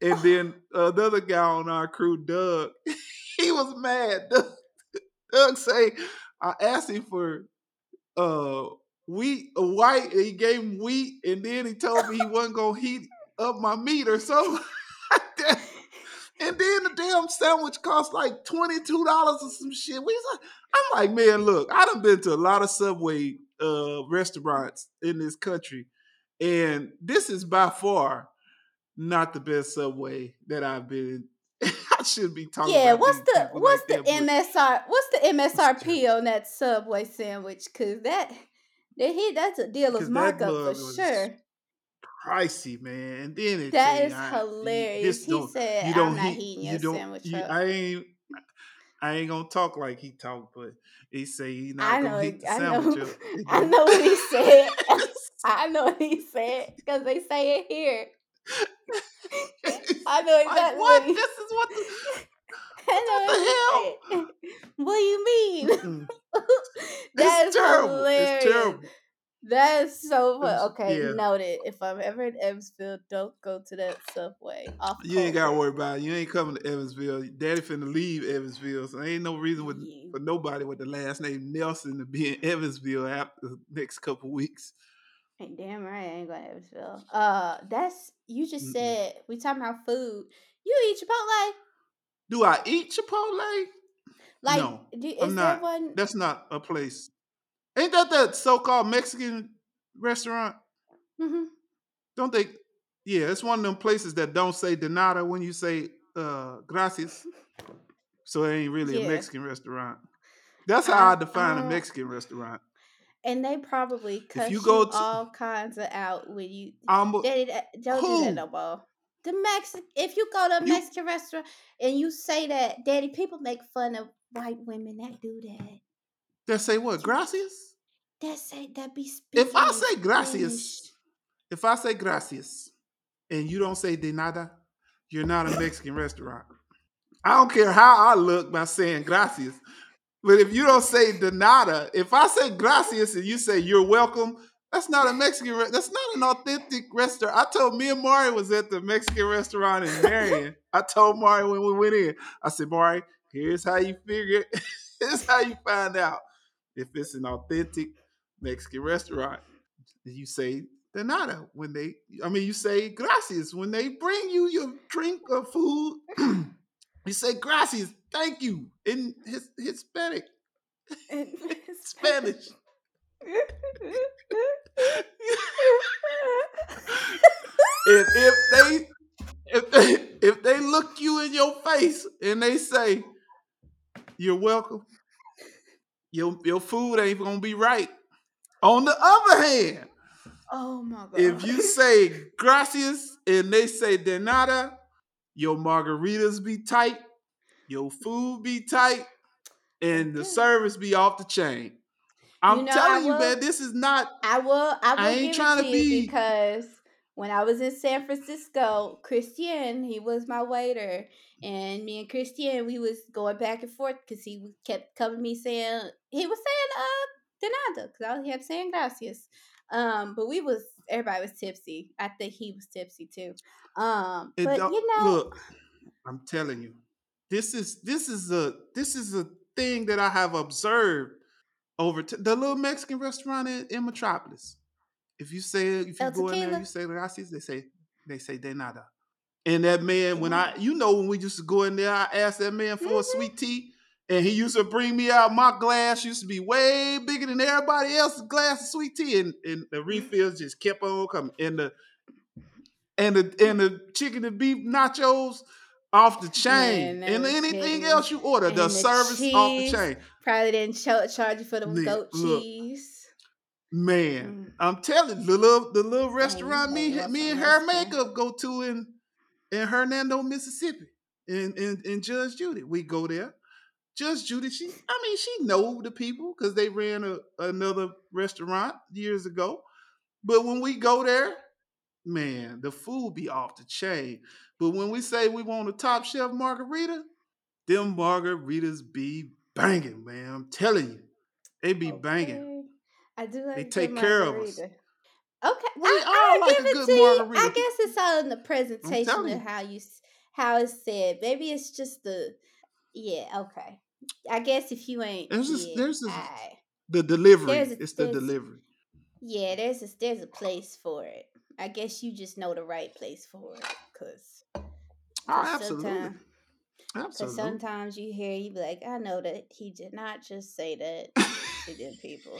and then another guy on our crew, Doug, he was mad. Doug, Doug say, I asked him for uh wheat, white, he gave him wheat, and then he told me he wasn't gonna heat up my meat or something. and then the damn sandwich cost like twenty two dollars or some shit. We like, I'm like, man, look, I done been to a lot of Subway uh restaurants in this country, and this is by far not the best Subway that I've been. I should be talking. yeah. about What's the what's like the that, MSR? What's the MSRP on that Subway sandwich? Cause that he that's a dealer's that markup for sure. pricey, man. And then it That is I- hilarious. He said, you "I'm don't not heat- heating you your don't- sandwich you- I ain't. I ain't gonna talk like he talked, but he say he not I know. gonna heat the I sandwich know. up. I know what he said. I know what he said because they say it here. I know like exactly what? what This is what the. I know what the what he. What do you mean? Mm-mm. It's terrible. hilarious. It's terrible. That is so fun. Okay, yeah. noted. If I'm ever in Evansville, don't go to that subway. Off You ain't gotta worry about it. You ain't coming to Evansville. Daddy finna leave Evansville, so ain't no reason with, Yeah. for nobody with the last name Nelson to be in Evansville after the next couple weeks. Ain't damn right, I ain't going to Evansville. Uh, that's you just Mm-mm. said we talking about food. You eat Chipotle? Do I eat Chipotle? Like, No, do, is I'm there not. one? That's not a place. Ain't that that so-called Mexican restaurant? Mhm. Don't they? Yeah, it's one of them places that don't say de nada when you say uh gracias. So it ain't really Yeah. a Mexican restaurant. That's how I, I- define a Mexican restaurant. And they probably cuss you you, go to- all kinds of out when you Daddy, that- don't do Who? that no more. The Mexican, if you go to a You- Mexican restaurant and you say that, Daddy, people make fun of white women that do that. They say what? Gracias? That say that be speaking. If I say gracias, if I say gracias and you don't say de nada, you're not a Mexican restaurant. I don't care how I look by saying gracias. But if you don't say de nada, if I say gracias and you say you're welcome, that's not a Mexican. Re- that's not an authentic restaurant. I told me and Mari was at the Mexican restaurant in Marion. I told Mari when we went in. I said, Mari, here's how you figure. it. here's how you find out if it's an authentic Mexican restaurant. You say de nada when they. I mean, you say gracias when they bring you your drink or food. you say gracias, thank you in his Hispanic, Spanish. If if they if they if they look you in your face and they say you're welcome, your your food ain't gonna be right. On the other hand, oh my god! if you say gracias and they say de nada, your margaritas be tight, your food be tight, and the service be off the chain. I'm You know, telling you, will- man, this is not I will. I will I ain't trying to to you be- because when I was in San Francisco, Christian, he was my waiter, and me and Christian, we was going back and forth because he kept coming to me saying he was saying uh de nada because I kept saying gracias. Um, but we was everybody was tipsy. I think he was tipsy too. Um, but you know, look, I'm telling you, this is this is a this is a thing that I have observed over to the little Mexican restaurant in, in Metropolis. If you say if you El go in there, you say gracias, they say they say de nada. And that man, when I you know when we used to go in there, I asked that man for a Mhm. sweet tea. And he used to bring me out my glass used to be way bigger than everybody else's glass of sweet tea, and, and the refills just kept on coming. And the and the and the chicken and beef nachos off the chain, Man, and anything hitting. else you order, the, And the service off the chain. Probably didn't cha- charge you for the Nigga, goat look. cheese. Man, Mm. I'm telling you, the little the little restaurant me me and her makeup go to in in Hernando, Mississippi, and in, in Judge Judy. We go there. Judge Judy, she I mean she know the people because they ran a, another restaurant years ago. But when we go there, man, the food be off the chain. But when we say we want a top shelf margarita, them margaritas be banging, man. I'm telling you, they be banging. Okay. I do like a take care of us. margarita. Okay, We I, all I'll like give a it good to you. I guess it's all in the presentation of how you how it's said. Maybe it's just the yeah. Okay, I guess if you ain't There's this- yeah, there's this- aight. The delivery. A- it's the delivery. yeah. There's a there's a place for it. I guess you just know the right place for it, cause Oh, absolutely. sometime- Because Absolutely. sometimes you hear you be like, I know that he did not just say that to them people.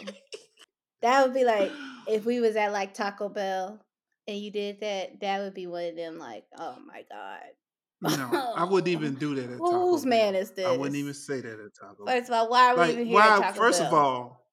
That would be like if we was at like Taco Bell and you did that, that would be one of them like, oh my god, no, I wouldn't even do that at Taco whose Bell. man is this? I wouldn't even say that at Taco Bell. First of all, why are we Like, even here why? at Taco first Bell? of all,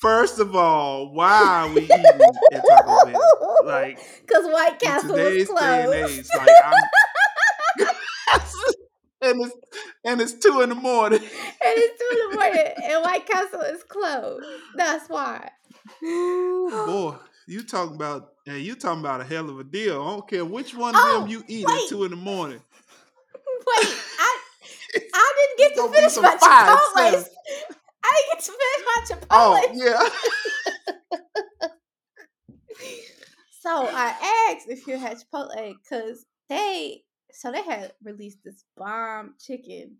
first of all, why are we eating at Taco Bell? Like because White Castle was today's day and closed. age, like and it's and it's two in the morning. and it's two in the morning, and White Castle is closed. That's why. Ooh, boy, you talking about? Hey, you talking about a hell of a deal? I don't care which one of them oh, you eat wait. at two in the morning. Wait, I I didn't get to finish my fire Chipotle. stuff. I didn't get to finish my Chipotle. Oh yeah. So I asked if you had Chipotle because they so they had released this bomb chicken.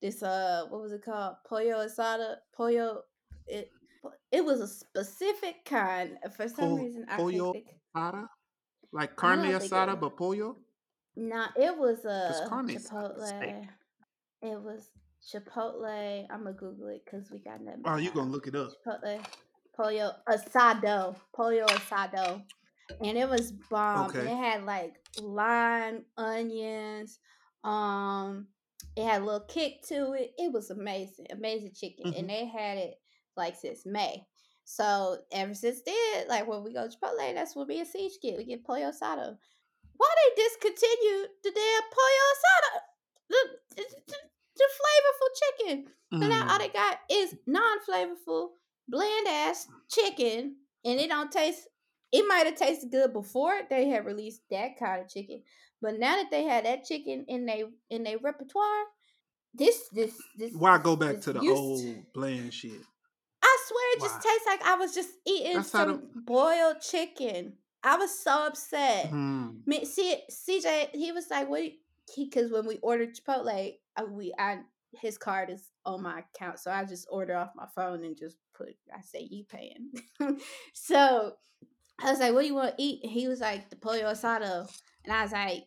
This uh what was it called? Pollo asada. Pollo it it was a specific kind. For some reason I pollo think. asada? Like carne asada, but pollo? Nah, it was a carne is like a steak. Chipotle. It was Chipotle. I'm gonna Google it because we got that. Oh, you gonna look it up? Chipotle, pollo asado, pollo asado, and it was bomb. Okay. it had like lime, onions, um, It had a little kick to it. It was amazing, amazing chicken, Mhm. and they had it like since May. So ever since then, like when we go to Chipotle, that's what me and CJ get. We get pollo asado. Why they discontinued the damn pollo asado? The, the, the, the flavorful chicken. So now all Mm. they got is non-flavorful, bland ass chicken, and it don't taste. It might have tasted good before they had released that kind of chicken, but now that they had that chicken in they in their repertoire, this this this Why go back this to the old bland shit? I swear it just tastes like I was just eating That's some boiled chicken. I was so upset. Hmm. Me, see, CJ, he was like, "What?" Because when we ordered Chipotle, we I his card is on my account, so I just order off my phone and just put. I say you paying. so I was like, "What do you want to eat?" And he was like, "The pollo asado," and I was like,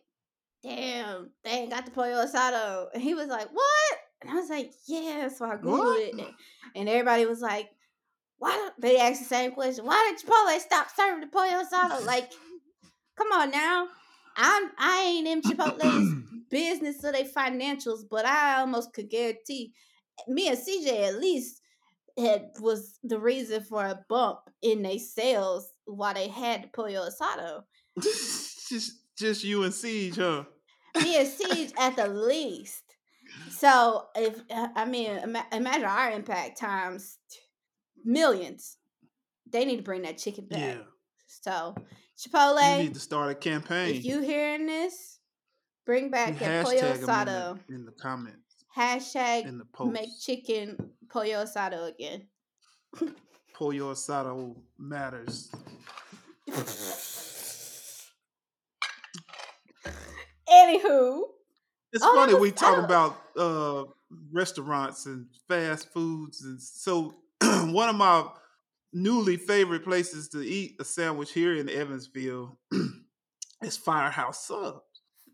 "Damn, they ain't got the pollo asado." And he was like, "What?" And I was like, "Yeah." So I googled What? it, and, and everybody was like, "Why?" Don't, they asked the same question. Why did Chipotle stop serving the pollo asado? Like, come on now. I'm I ain't in Chipotle's business or they financials, but I almost could guarantee me and CJ at least had was the reason for a bump in their sales while they had pollo asado. just just you and CJ, huh? Me and CJ at the least. So if uh, I mean imagine our impact times millions. They need to bring that chicken back. Yeah. So You Chipotle, need to start a campaign. if you hearing this, bring You back that pollo asado. in the, in the comments, Hashtag in the post. make chicken pollo asado again. Pollo asado matters. Anywho, It's Oh, funny was we talk about uh, restaurants and fast foods, and so one of my newly favorite places to eat a sandwich here in Evansville is Firehouse Subs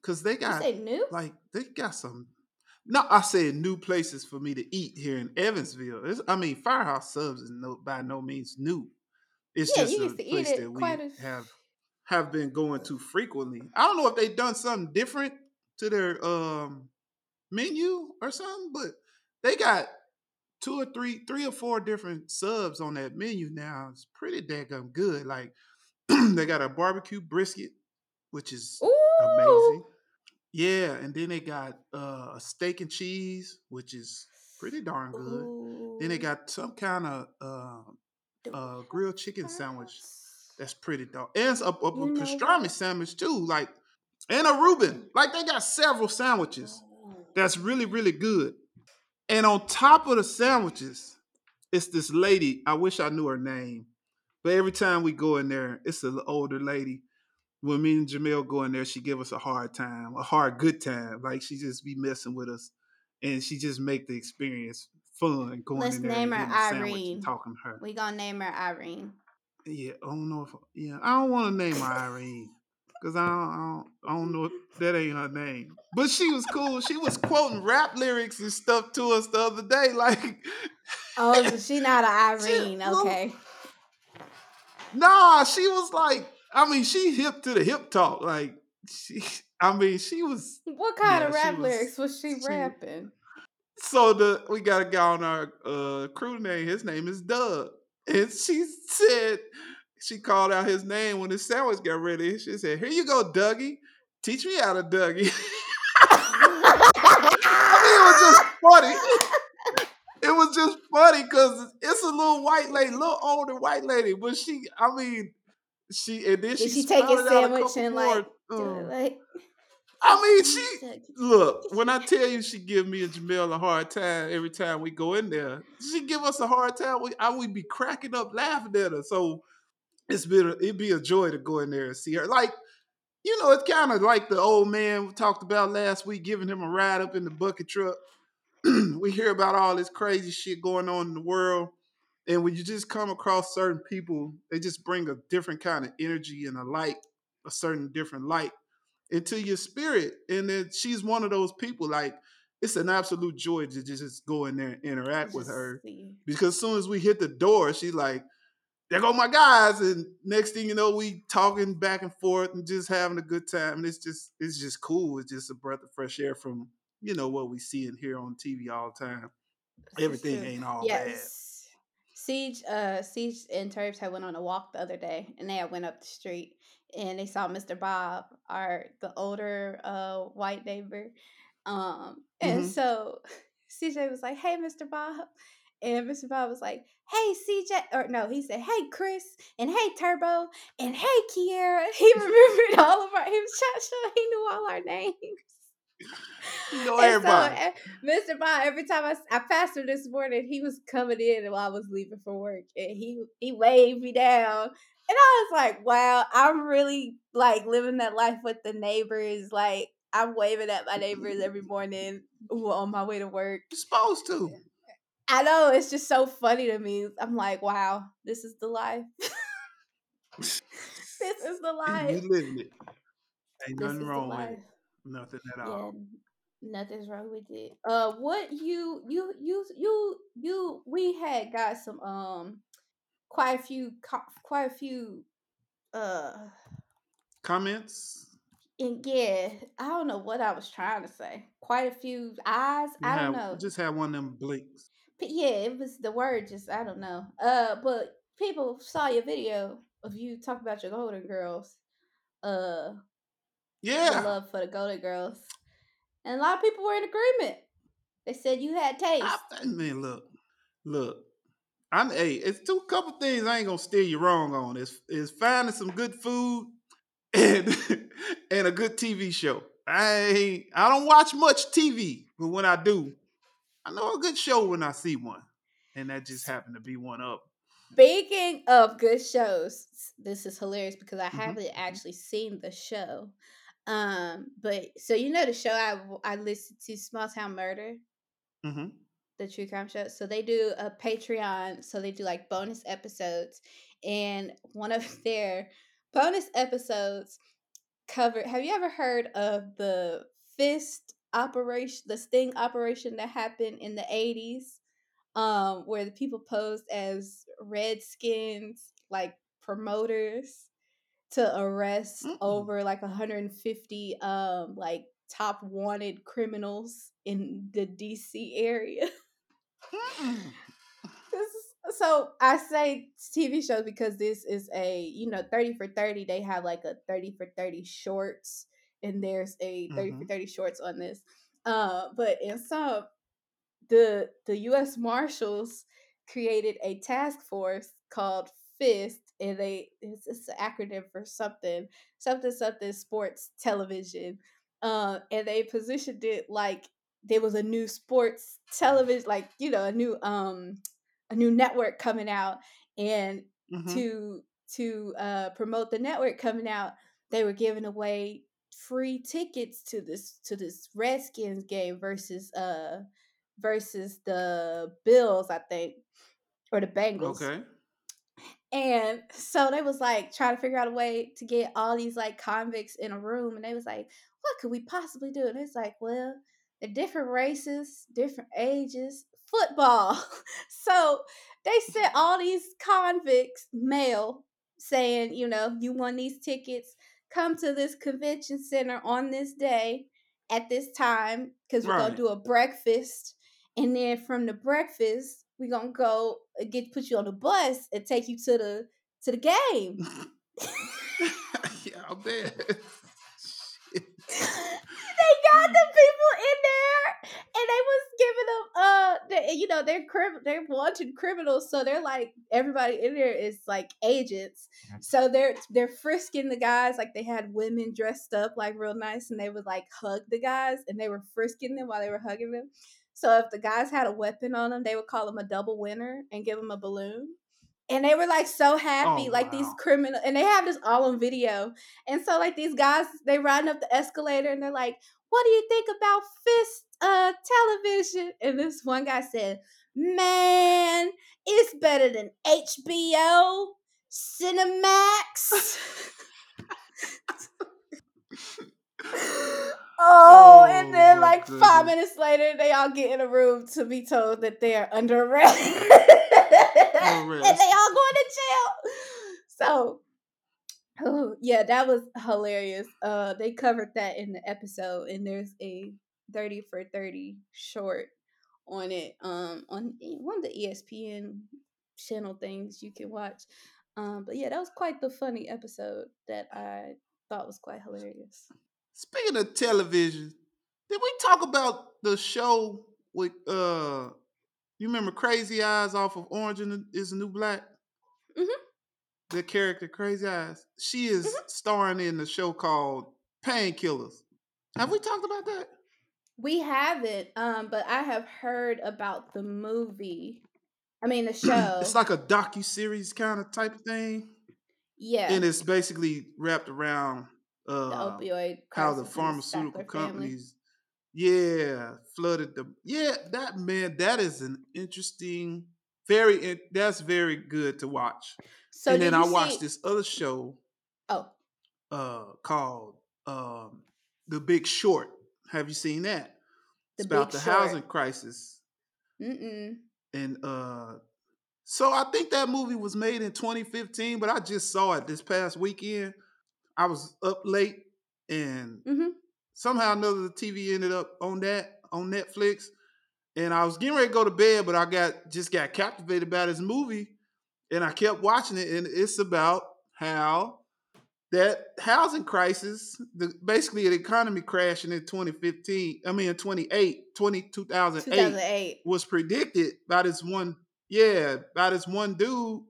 because they got like they got some. No, I said new places for me to eat here in Evansville. It's, I mean, Firehouse Subs is no by no means new. It's Yeah, just a to place that we a- have have been going to frequently. I don't know if they've done something different to their um menu or something, but they got two or three, three or four different subs on that menu now. It's pretty daggum good. Like they got a barbecue brisket, which is Ooh, amazing. Yeah, and then they got uh, a steak and cheese, which is pretty darn good. Then they got some kind of uh, uh, grilled chicken sandwich that's pretty dope. And a, a, a pastrami sandwich too, like and a Reuben. Like they got several sandwiches that's really really good. And on top of the sandwiches, it's this lady. I wish I knew her name, but every time we go in there, it's an older lady. When me and Jamel go in there, she give us a hard time, a hard good time. Like she just be messing with us, and she just make the experience fun going Let's in there name and her getting a sandwich Irene. talking to her. We gonna name her Irene. Yeah, I don't know if yeah, I don't want to name her Irene because I don't, I don't I don't know if that ain't her name. But she was cool. She was quoting rap lyrics and stuff to us the other day. Like, Oh, so she not an Irene. look- Okay. nah, she was like, I mean, she hip to the hip talk. Like, she, I mean, she was. What kind Yeah, of rap lyrics was she, she- rapping? So the we got a guy on our uh, crew name. His name is Doug, and she said she called out his name when his sandwich got ready. She said, "Here you go, Dougie. Teach me how to Dougie." I mean, it was just funny. It was just funny because it's a little white lady, little older white lady, but she, I mean, she and then she, Did she take his spouted out a sandwich and like, um, like? I mean, she look, when I tell you she give me and Jamel a hard time every time we go in there, she give us a hard time. We I would be cracking up laughing at her. So it's been a, it'd be a joy to go in there and see her. Like, you know, it's kind of like the old man we talked about last week, giving him a ride up in the bucket truck. we hear about all this crazy shit going on in the world. And when you just come across certain people, they just bring a different kind of energy and a light, a certain different light into your spirit. And then she's one of those people, like, it's an absolute joy to just go in there and interact with her. see. Because as soon as we hit the door, she's like, there go my guys. And next thing you know, we talking back and forth and just having a good time. And it's just, it's just cool. It's just a breath of fresh air from you know what we see and hear on TV all the time. Everything ain't all yes. bad. CJ, uh, CJ and Terps had went on a walk the other day, and they had went up the street, and they saw Mr. Bob, our the older uh white neighbor, um, and mm-hmm. so CJ was like, "Hey, Mr. Bob," and Mr. Bob was like, "Hey, CJ," or no, he said, "Hey, Chris," and "Hey, Turbo," and "Hey, Kiera." He remembered all of our. He was trying he knew all our names. You know everybody. So, Mr. Bob, every time I, I passed him this morning, he was coming in while I was leaving for work, and he he waved me down, and I was like, "Wow, I'm really like living that life with the neighbors. Like, I'm waving at my neighbors every morning on my way to work. You're supposed to. I know it's just so funny to me. I'm like, wow, this is the life. this is the life. You living it. Ain't this nothing wrong with it. Nothing at all. Yeah, nothing's wrong with it. Uh, what you you you you you we had got some um quite a few quite a few uh comments and yeah, I don't know what I was trying to say. Quite a few eyes. You I don't know. Just had one of them blinks. But yeah, it was the word. Just I don't know. Uh, but people saw your video of you talking about your Golden Girls. Uh, yeah, love for the Golden Girls, and a lot of people were in agreement. They said you had taste. I, man, look, look. I'm hey, it's two couple things I ain't gonna steer you wrong on. It's is finding some good food and and a good TV show. I I don't watch much TV, but when I do, I know a good show when I see one, and that just happened to be one up. Speaking of good shows, this is hilarious because I mm-hmm. haven't actually seen the show. Um, but so you know the show I I listened to, Small Town Murder. Mm-hmm. The true crime show. So they do a Patreon. So they do like bonus episodes, and one of their bonus episodes covered. Have you ever heard of the fist operation, the sting operation that happened in the 80s? Um, where the people posed as redskins, like promoters, to arrest mm over like 150 um like top wanted criminals in the DC area. this so I say TV shows because this is a you know thirty for thirty. They have like a thirty for thirty shorts, and there's a 30 mm-hmm. for thirty shorts on this. Uh, but in some, the the U.S. Marshals created a task force called FIST, and they it's, it's an acronym for something something something sports television. Uh, and they positioned it like there was a new sports television, like you know, a new um a new network coming out and mm-hmm. to to uh, promote the network coming out they were giving away free tickets to this to this redskins game versus uh versus the bills i think or the bengals okay and so they was like trying to figure out a way to get all these like convicts in a room and they was like what could we possibly do and it's like well they're different races different ages football. so they sent all these convicts mail saying, you know, you won these tickets. Come to this convention center on this day at this time because we're right. gonna do a breakfast, and then from the breakfast we're gonna go get put you on the bus and take you to the to the game. yeah, I bet. they got the people in there and they was giving them uh they, you know they're crim- they're wanted criminals so they're like everybody in there is like agents so they're they're frisking the guys like they had women dressed up like real nice and they would like hug the guys and they were frisking them while they were hugging them so if the guys had a weapon on them they would call them a double winner and give them a balloon and they were like so happy, oh, like wow. these criminal, and they have this all on video. And so like these guys, they riding up the escalator, and they're like, "What do you think about Fist uh television?" And this one guy said, "Man, it's better than HBO, Cinemax." Oh, oh, and then like goodness. five minutes later, they all get in a room to be told that they are under arrest, and they all going to jail. So, oh yeah, that was hilarious. Uh, they covered that in the episode, and there's a 30 for 30 short on it um on one of the espn channel things you can watch um but yeah that was quite the funny episode that i thought was quite hilarious Speaking of television, did we talk about the show with uh you remember Crazy Eyes off of Orange is the New Black? Mhm. The character Crazy Eyes. She is Mhm. starring in the show called Painkillers. Have we talked about that? we haven't um but i have heard about the movie i mean the show It's like a docu series kind of type of thing, yeah and it's basically wrapped around the uh, opioid how the pharmaceutical companies yeah flooded the yeah that man that is an interesting very that's very good to watch. So and then i watched see- this other show oh. uh called um the big short. Have you seen that? The it's about the Short. housing crisis. Mm-mm. And uh so i think that movie was made in 2015 but i just saw it this past weekend i was up late and mm-hmm somehow or another the TV ended up on that on Netflix. And I was getting ready to go to bed, but I got just got captivated by this movie and I kept watching it. And it's about how that housing crisis, the basically the economy crashing in 2015, I mean in 28, 20, 2008 2008 was predicted by this one, yeah, by this one dude,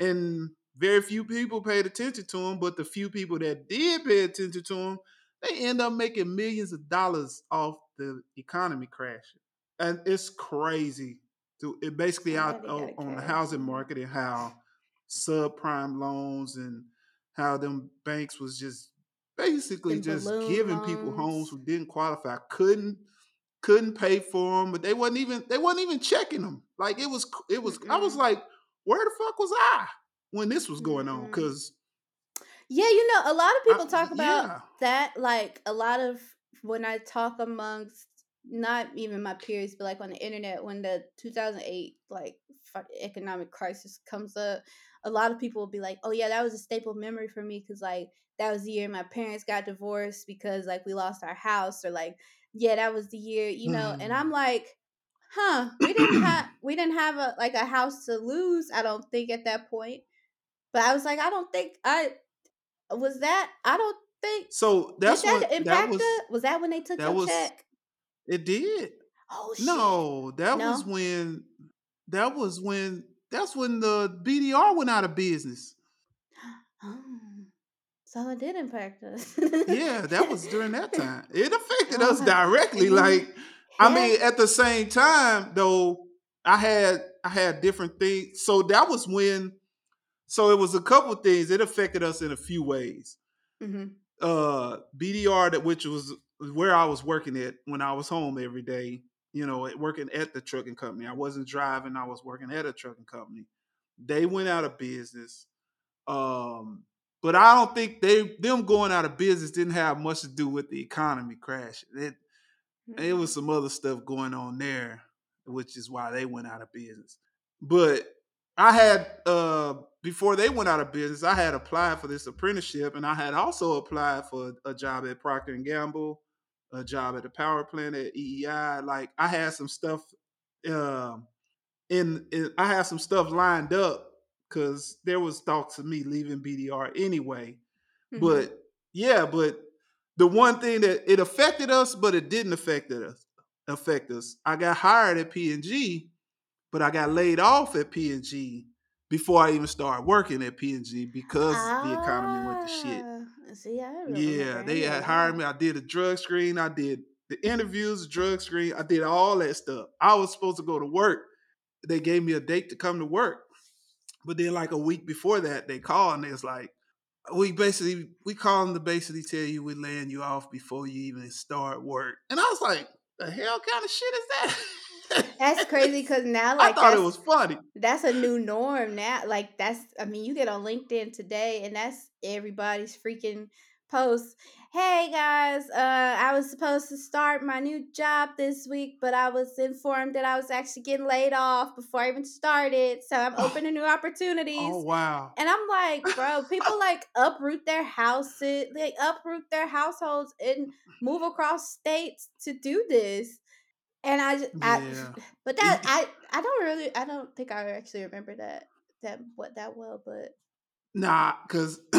and very few people paid attention to him. But the few people that did pay attention to him, they end up making millions of dollars off the economy crashing, and it's crazy. To it basically out on, on the housing market and how subprime loans and how them banks was just basically just giving people homes who didn't qualify, couldn't couldn't pay for them, but they wasn't even they wasn't even checking them. Like it was it was I was like, where the fuck was I when this was going on? Mm-mm. Because Yeah, you know, a lot of people talk about yeah. that. Like a lot of when I talk amongst not even my peers, but like on the internet, when the 2008 like economic crisis comes up, a lot of people will be like, "Oh yeah, that was a staple memory for me because like that was the year my parents got divorced because like we lost our house, or like yeah, that was the year, you know." And Mm. I'm like, "Huh, we didn't have we didn't have a like a house to lose. I don't think at that point." But I was like, I don't think I was that. I don't think So that's did that what impact that was. Was that when they took that your was- check? It did. Oh shit! No, that was when that was when that's when the BDR went out of business. Oh, so it did impact us. Yeah, that was during that time. It affected Oh, us directly. mhm. Like I mean, at the same time, though, I had I had different things. So that was when. So it was a couple things. It affected us in a few ways. Mhm. Uh, BDR, that which was where I was working at when I was home every day. You know, working at the trucking company. I wasn't driving. I was working at a trucking company. They went out of business. Um, but I don't think they them going out of business didn't have much to do with the economy crash. It it was some other stuff going on there, which is why they went out of business. But I had uh before they went out of business, I had applied for this apprenticeship, and I had also applied for a job at Procter and Gamble, a job at the power plant at EEI. Like I had some stuff, um, in, in I had some stuff lined up because there was talks of me leaving BDR anyway. Mhm. But yeah, but the one thing that it affected us, but it didn't affect us. Affect us. I got hired at P and G, but I got laid off at P and G before I even started working at P and G because the economy went to shit. Ah, See, I Yeah, they had hired me. I did a drug screen. I did the interviews, the drug screen. I did all that stuff. I was supposed to go to work. They gave me a date to come to work. But then like a week before that, they called and they was like, we basically we call them to basically tell you we're laying you off before you even start work. And I was like, the hell kind of shit is that? That's crazy because now, like, I thought it that's- was funny. that's a new norm now. Like that's I mean, you get on LinkedIn today and that's everybody's freaking post, "Hey guys, uh, I was supposed to start my new job this week, but I was informed that I was actually getting laid off before I even started. So I'm open to new opportunities." Oh wow! And I'm like, bro, people like uproot their houses, they uproot their households and move across states to do this. And I, just, I Yeah. but that I, I don't really, I don't think I actually remember that that what that well, but Nah, cause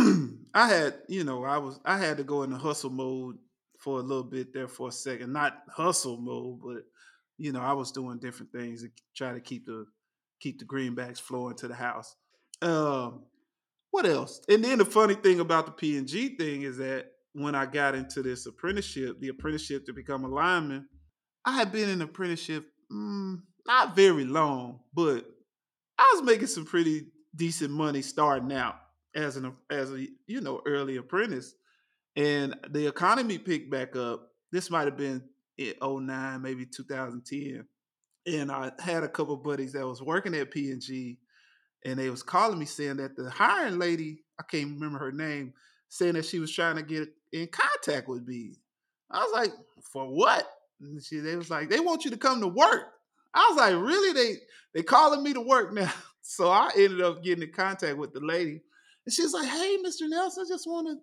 I had, you know, I was I had to go into hustle mode for a little bit there for a second. Not hustle mode, but you know, I was doing different things to try to keep the keep the greenbacks flowing to the house. Um, what else? And then the funny thing about the P and G thing is that when I got into this apprenticeship, the apprenticeship to become a lineman, I had been in apprenticeship mm, not very long, but I was making some pretty decent money starting out as an as a you know early apprentice, and the economy picked back up. This might have been in 09, maybe 2010, and I had a couple buddies that was working at P and G, and they was calling me saying that the hiring lady, I can't remember her name, saying that she was trying to get in contact with me. I was like, for what? And she, they was like, they want you to come to work. I was like, really? They they calling me to work now. So I ended up getting in contact with the lady. And she's like, hey, Mr. Nelson, I just want to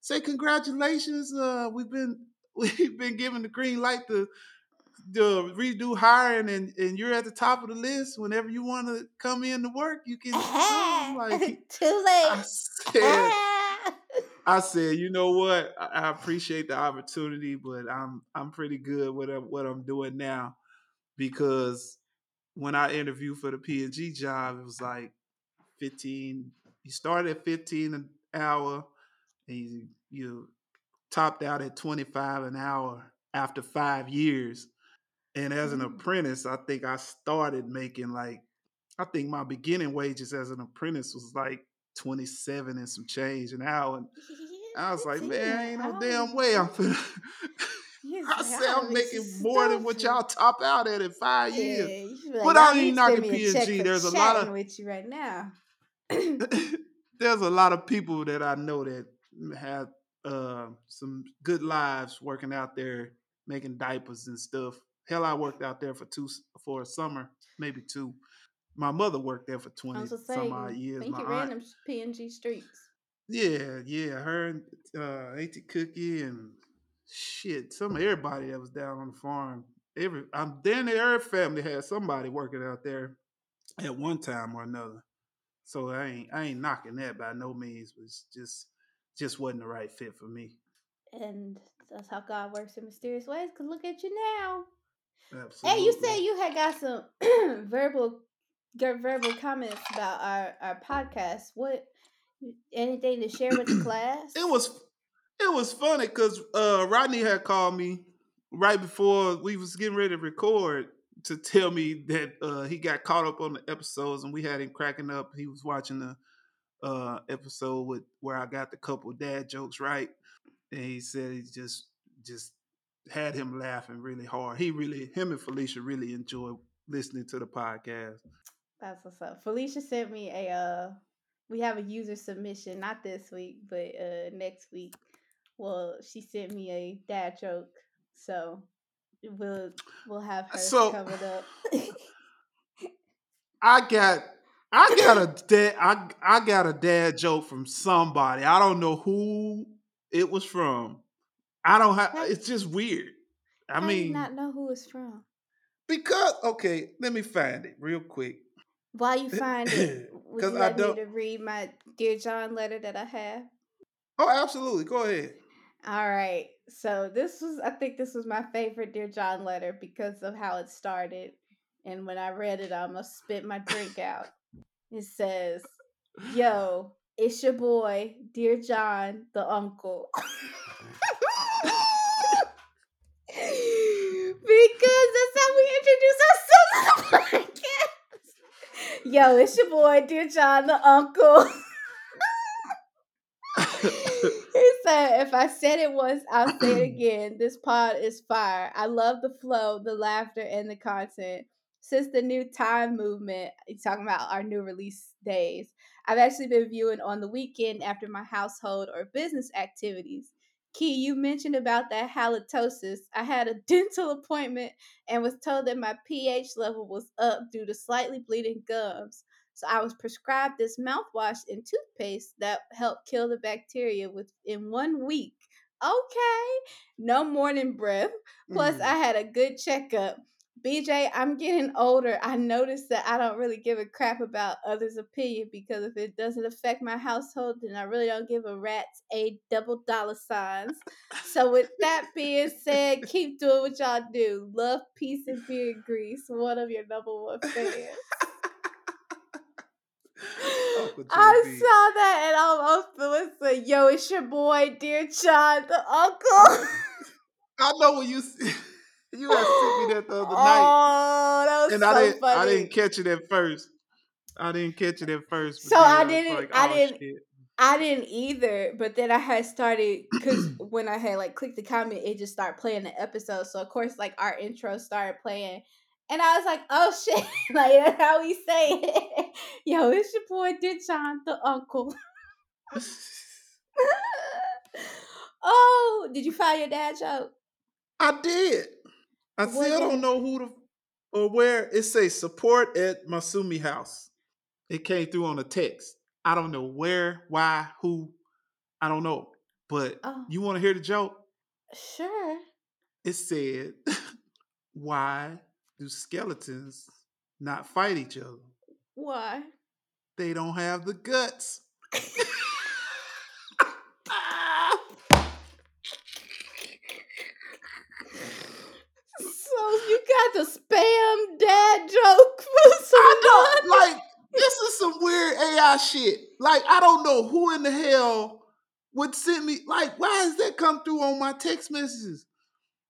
say congratulations. Uh, we've been we've been given the green light to, to redo hiring and, and you're at the top of the list. Whenever you want to come in to work, you can. I'm like, too late. I said, I said, you know what? I, appreciate the opportunity, but I'm I'm pretty good with what I'm doing now because when I interviewed for the P and G job, it was like 15. You started at 15 an hour, and you, you topped out at 25 an hour after five years. And as an Mm. apprentice, I think I started making like I think my beginning wages as an apprentice was like 27 and some change an hour. And I was like, man, ain't no damn way I'm finna. I say I'm making more than what y'all top out at in five years. But I ain't knocking P&G. There's a lot of- with you right now. There's a lot of people that I know that have uh, some good lives working out there making diapers and stuff. Hell, I worked out there for two for a summer, maybe two. My mother worked there for twenty was some odd years. I think My you aunt- PNG streets. Yeah, yeah. Her and uh, Auntie Cookie and shit, some everybody that was down on the farm. Every I'm then every family had somebody working out there at one time or another. So I ain't I ain't knocking that by no means. But it's just just wasn't the right fit for me. And that's how God works in mysterious ways. Cause look at you now. Absolutely. Hey, you said you had got some verbal, got verbal comments about our our podcast. What? Anything to share with the class? it was it was funny because uh, Rodney had called me right before we was getting ready to record to tell me that uh, he got caught up on the episodes and we had him cracking up. He was watching the uh, episode with where I got the couple dad jokes right, and he said he just just had him laughing really hard. He really him and Felicia really enjoyed listening to the podcast. That's what's up. Felicia sent me a uh we have a user submission, not this week, but uh next week. Well, she sent me a dad joke. So we'll we'll have her So- covered up. I got I got a dad I I got a dad joke from somebody. I don't know who it was from. I don't have it's just weird. I How do mean not know who it's from. because okay, let me find it real quick. While you find it, would you I like me to read my Dear John letter that I have? Oh, absolutely. Go ahead. All right. So this was I think this was my favorite Dear John letter because of how it started. And when I read it, I almost spit my drink out. It says, Yo, it's your boy, Dear John, the uncle. because that's how we introduce ourselves on the podcast. Yo, it's your boy, Dear John, the uncle. he said, if I said it once, I'll say it again. This pod is fire. I love the flow, the laughter, and the content. Since the new time movement, he's talking about our new release days. I've actually been viewing on the weekend after my household or business activities. Key, you mentioned about that halitosis. I had a dental appointment and was told that my pH level was up due to slightly bleeding gums. So I was prescribed this mouthwash and toothpaste that helped kill the bacteria within one week. Okay, no morning breath. Plus, Mm. I had a good checkup. CJ, I'm getting older. I noticed that I don't really give a crap about others' opinion because if it doesn't affect my household, then I really don't give a rat's a double dollar signs. So, with that being said, keep doing what y'all do. Love, peace, and beard grease. One of your number one fans. I saw that and almost was like, yo, it's your boy, dear John, the uncle. I know when you s- you had sent me that the other night, Oh, that was and so I didn't funny. I didn't catch it at first. I didn't catch it at first. So I didn't- like, I oh, didn't- shit. I didn't either, but then I had started because when I had like clicked the comment, it just started playing the episode. So of course, like our intro started playing, and I was like, "Oh shit!" like that's how we say it. Yo, it's your boy Ditchon, the uncle. oh, did you find your dad joke? I did. I What still don't know who the or where it says support at Masumi House. It came through on a text. I don't know where, why, who. I don't know. But Oh. you want to hear the joke? Sure. It said, "Why do skeletons not fight each other? Why? They don't have the guts." So you got the spam dad joke I know, like this is some weird AI shit. Like I don't know who in the hell would send me. Like, why does that come through on my text messages?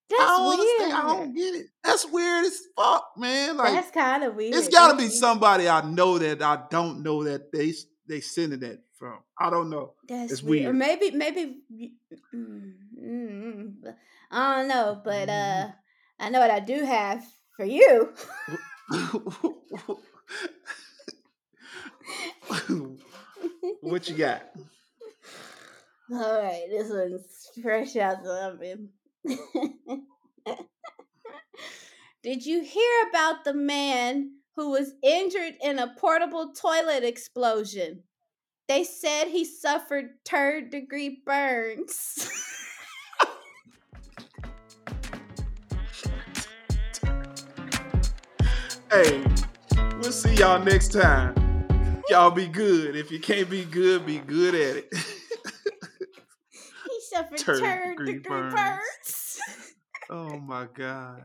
That's I don't weird. understand. I don't get it. That's weird as fuck, man. Like That's kind of weird. it's got to be somebody I know that I don't know that they they sending that from. I don't know. That's It's weird. Or weird. maybe, maybe, mm, mm, mm, I don't know. But uh, I know what I do have for you. what you got? All right, this one's fresh out the oven. Did you hear about the man who was injured in a portable toilet explosion? They said he suffered third degree burns. Hey, we'll see y'all next time. Y'all be good. If you can't be good, be good at it. he suffered degree degree burns. burns. oh my God.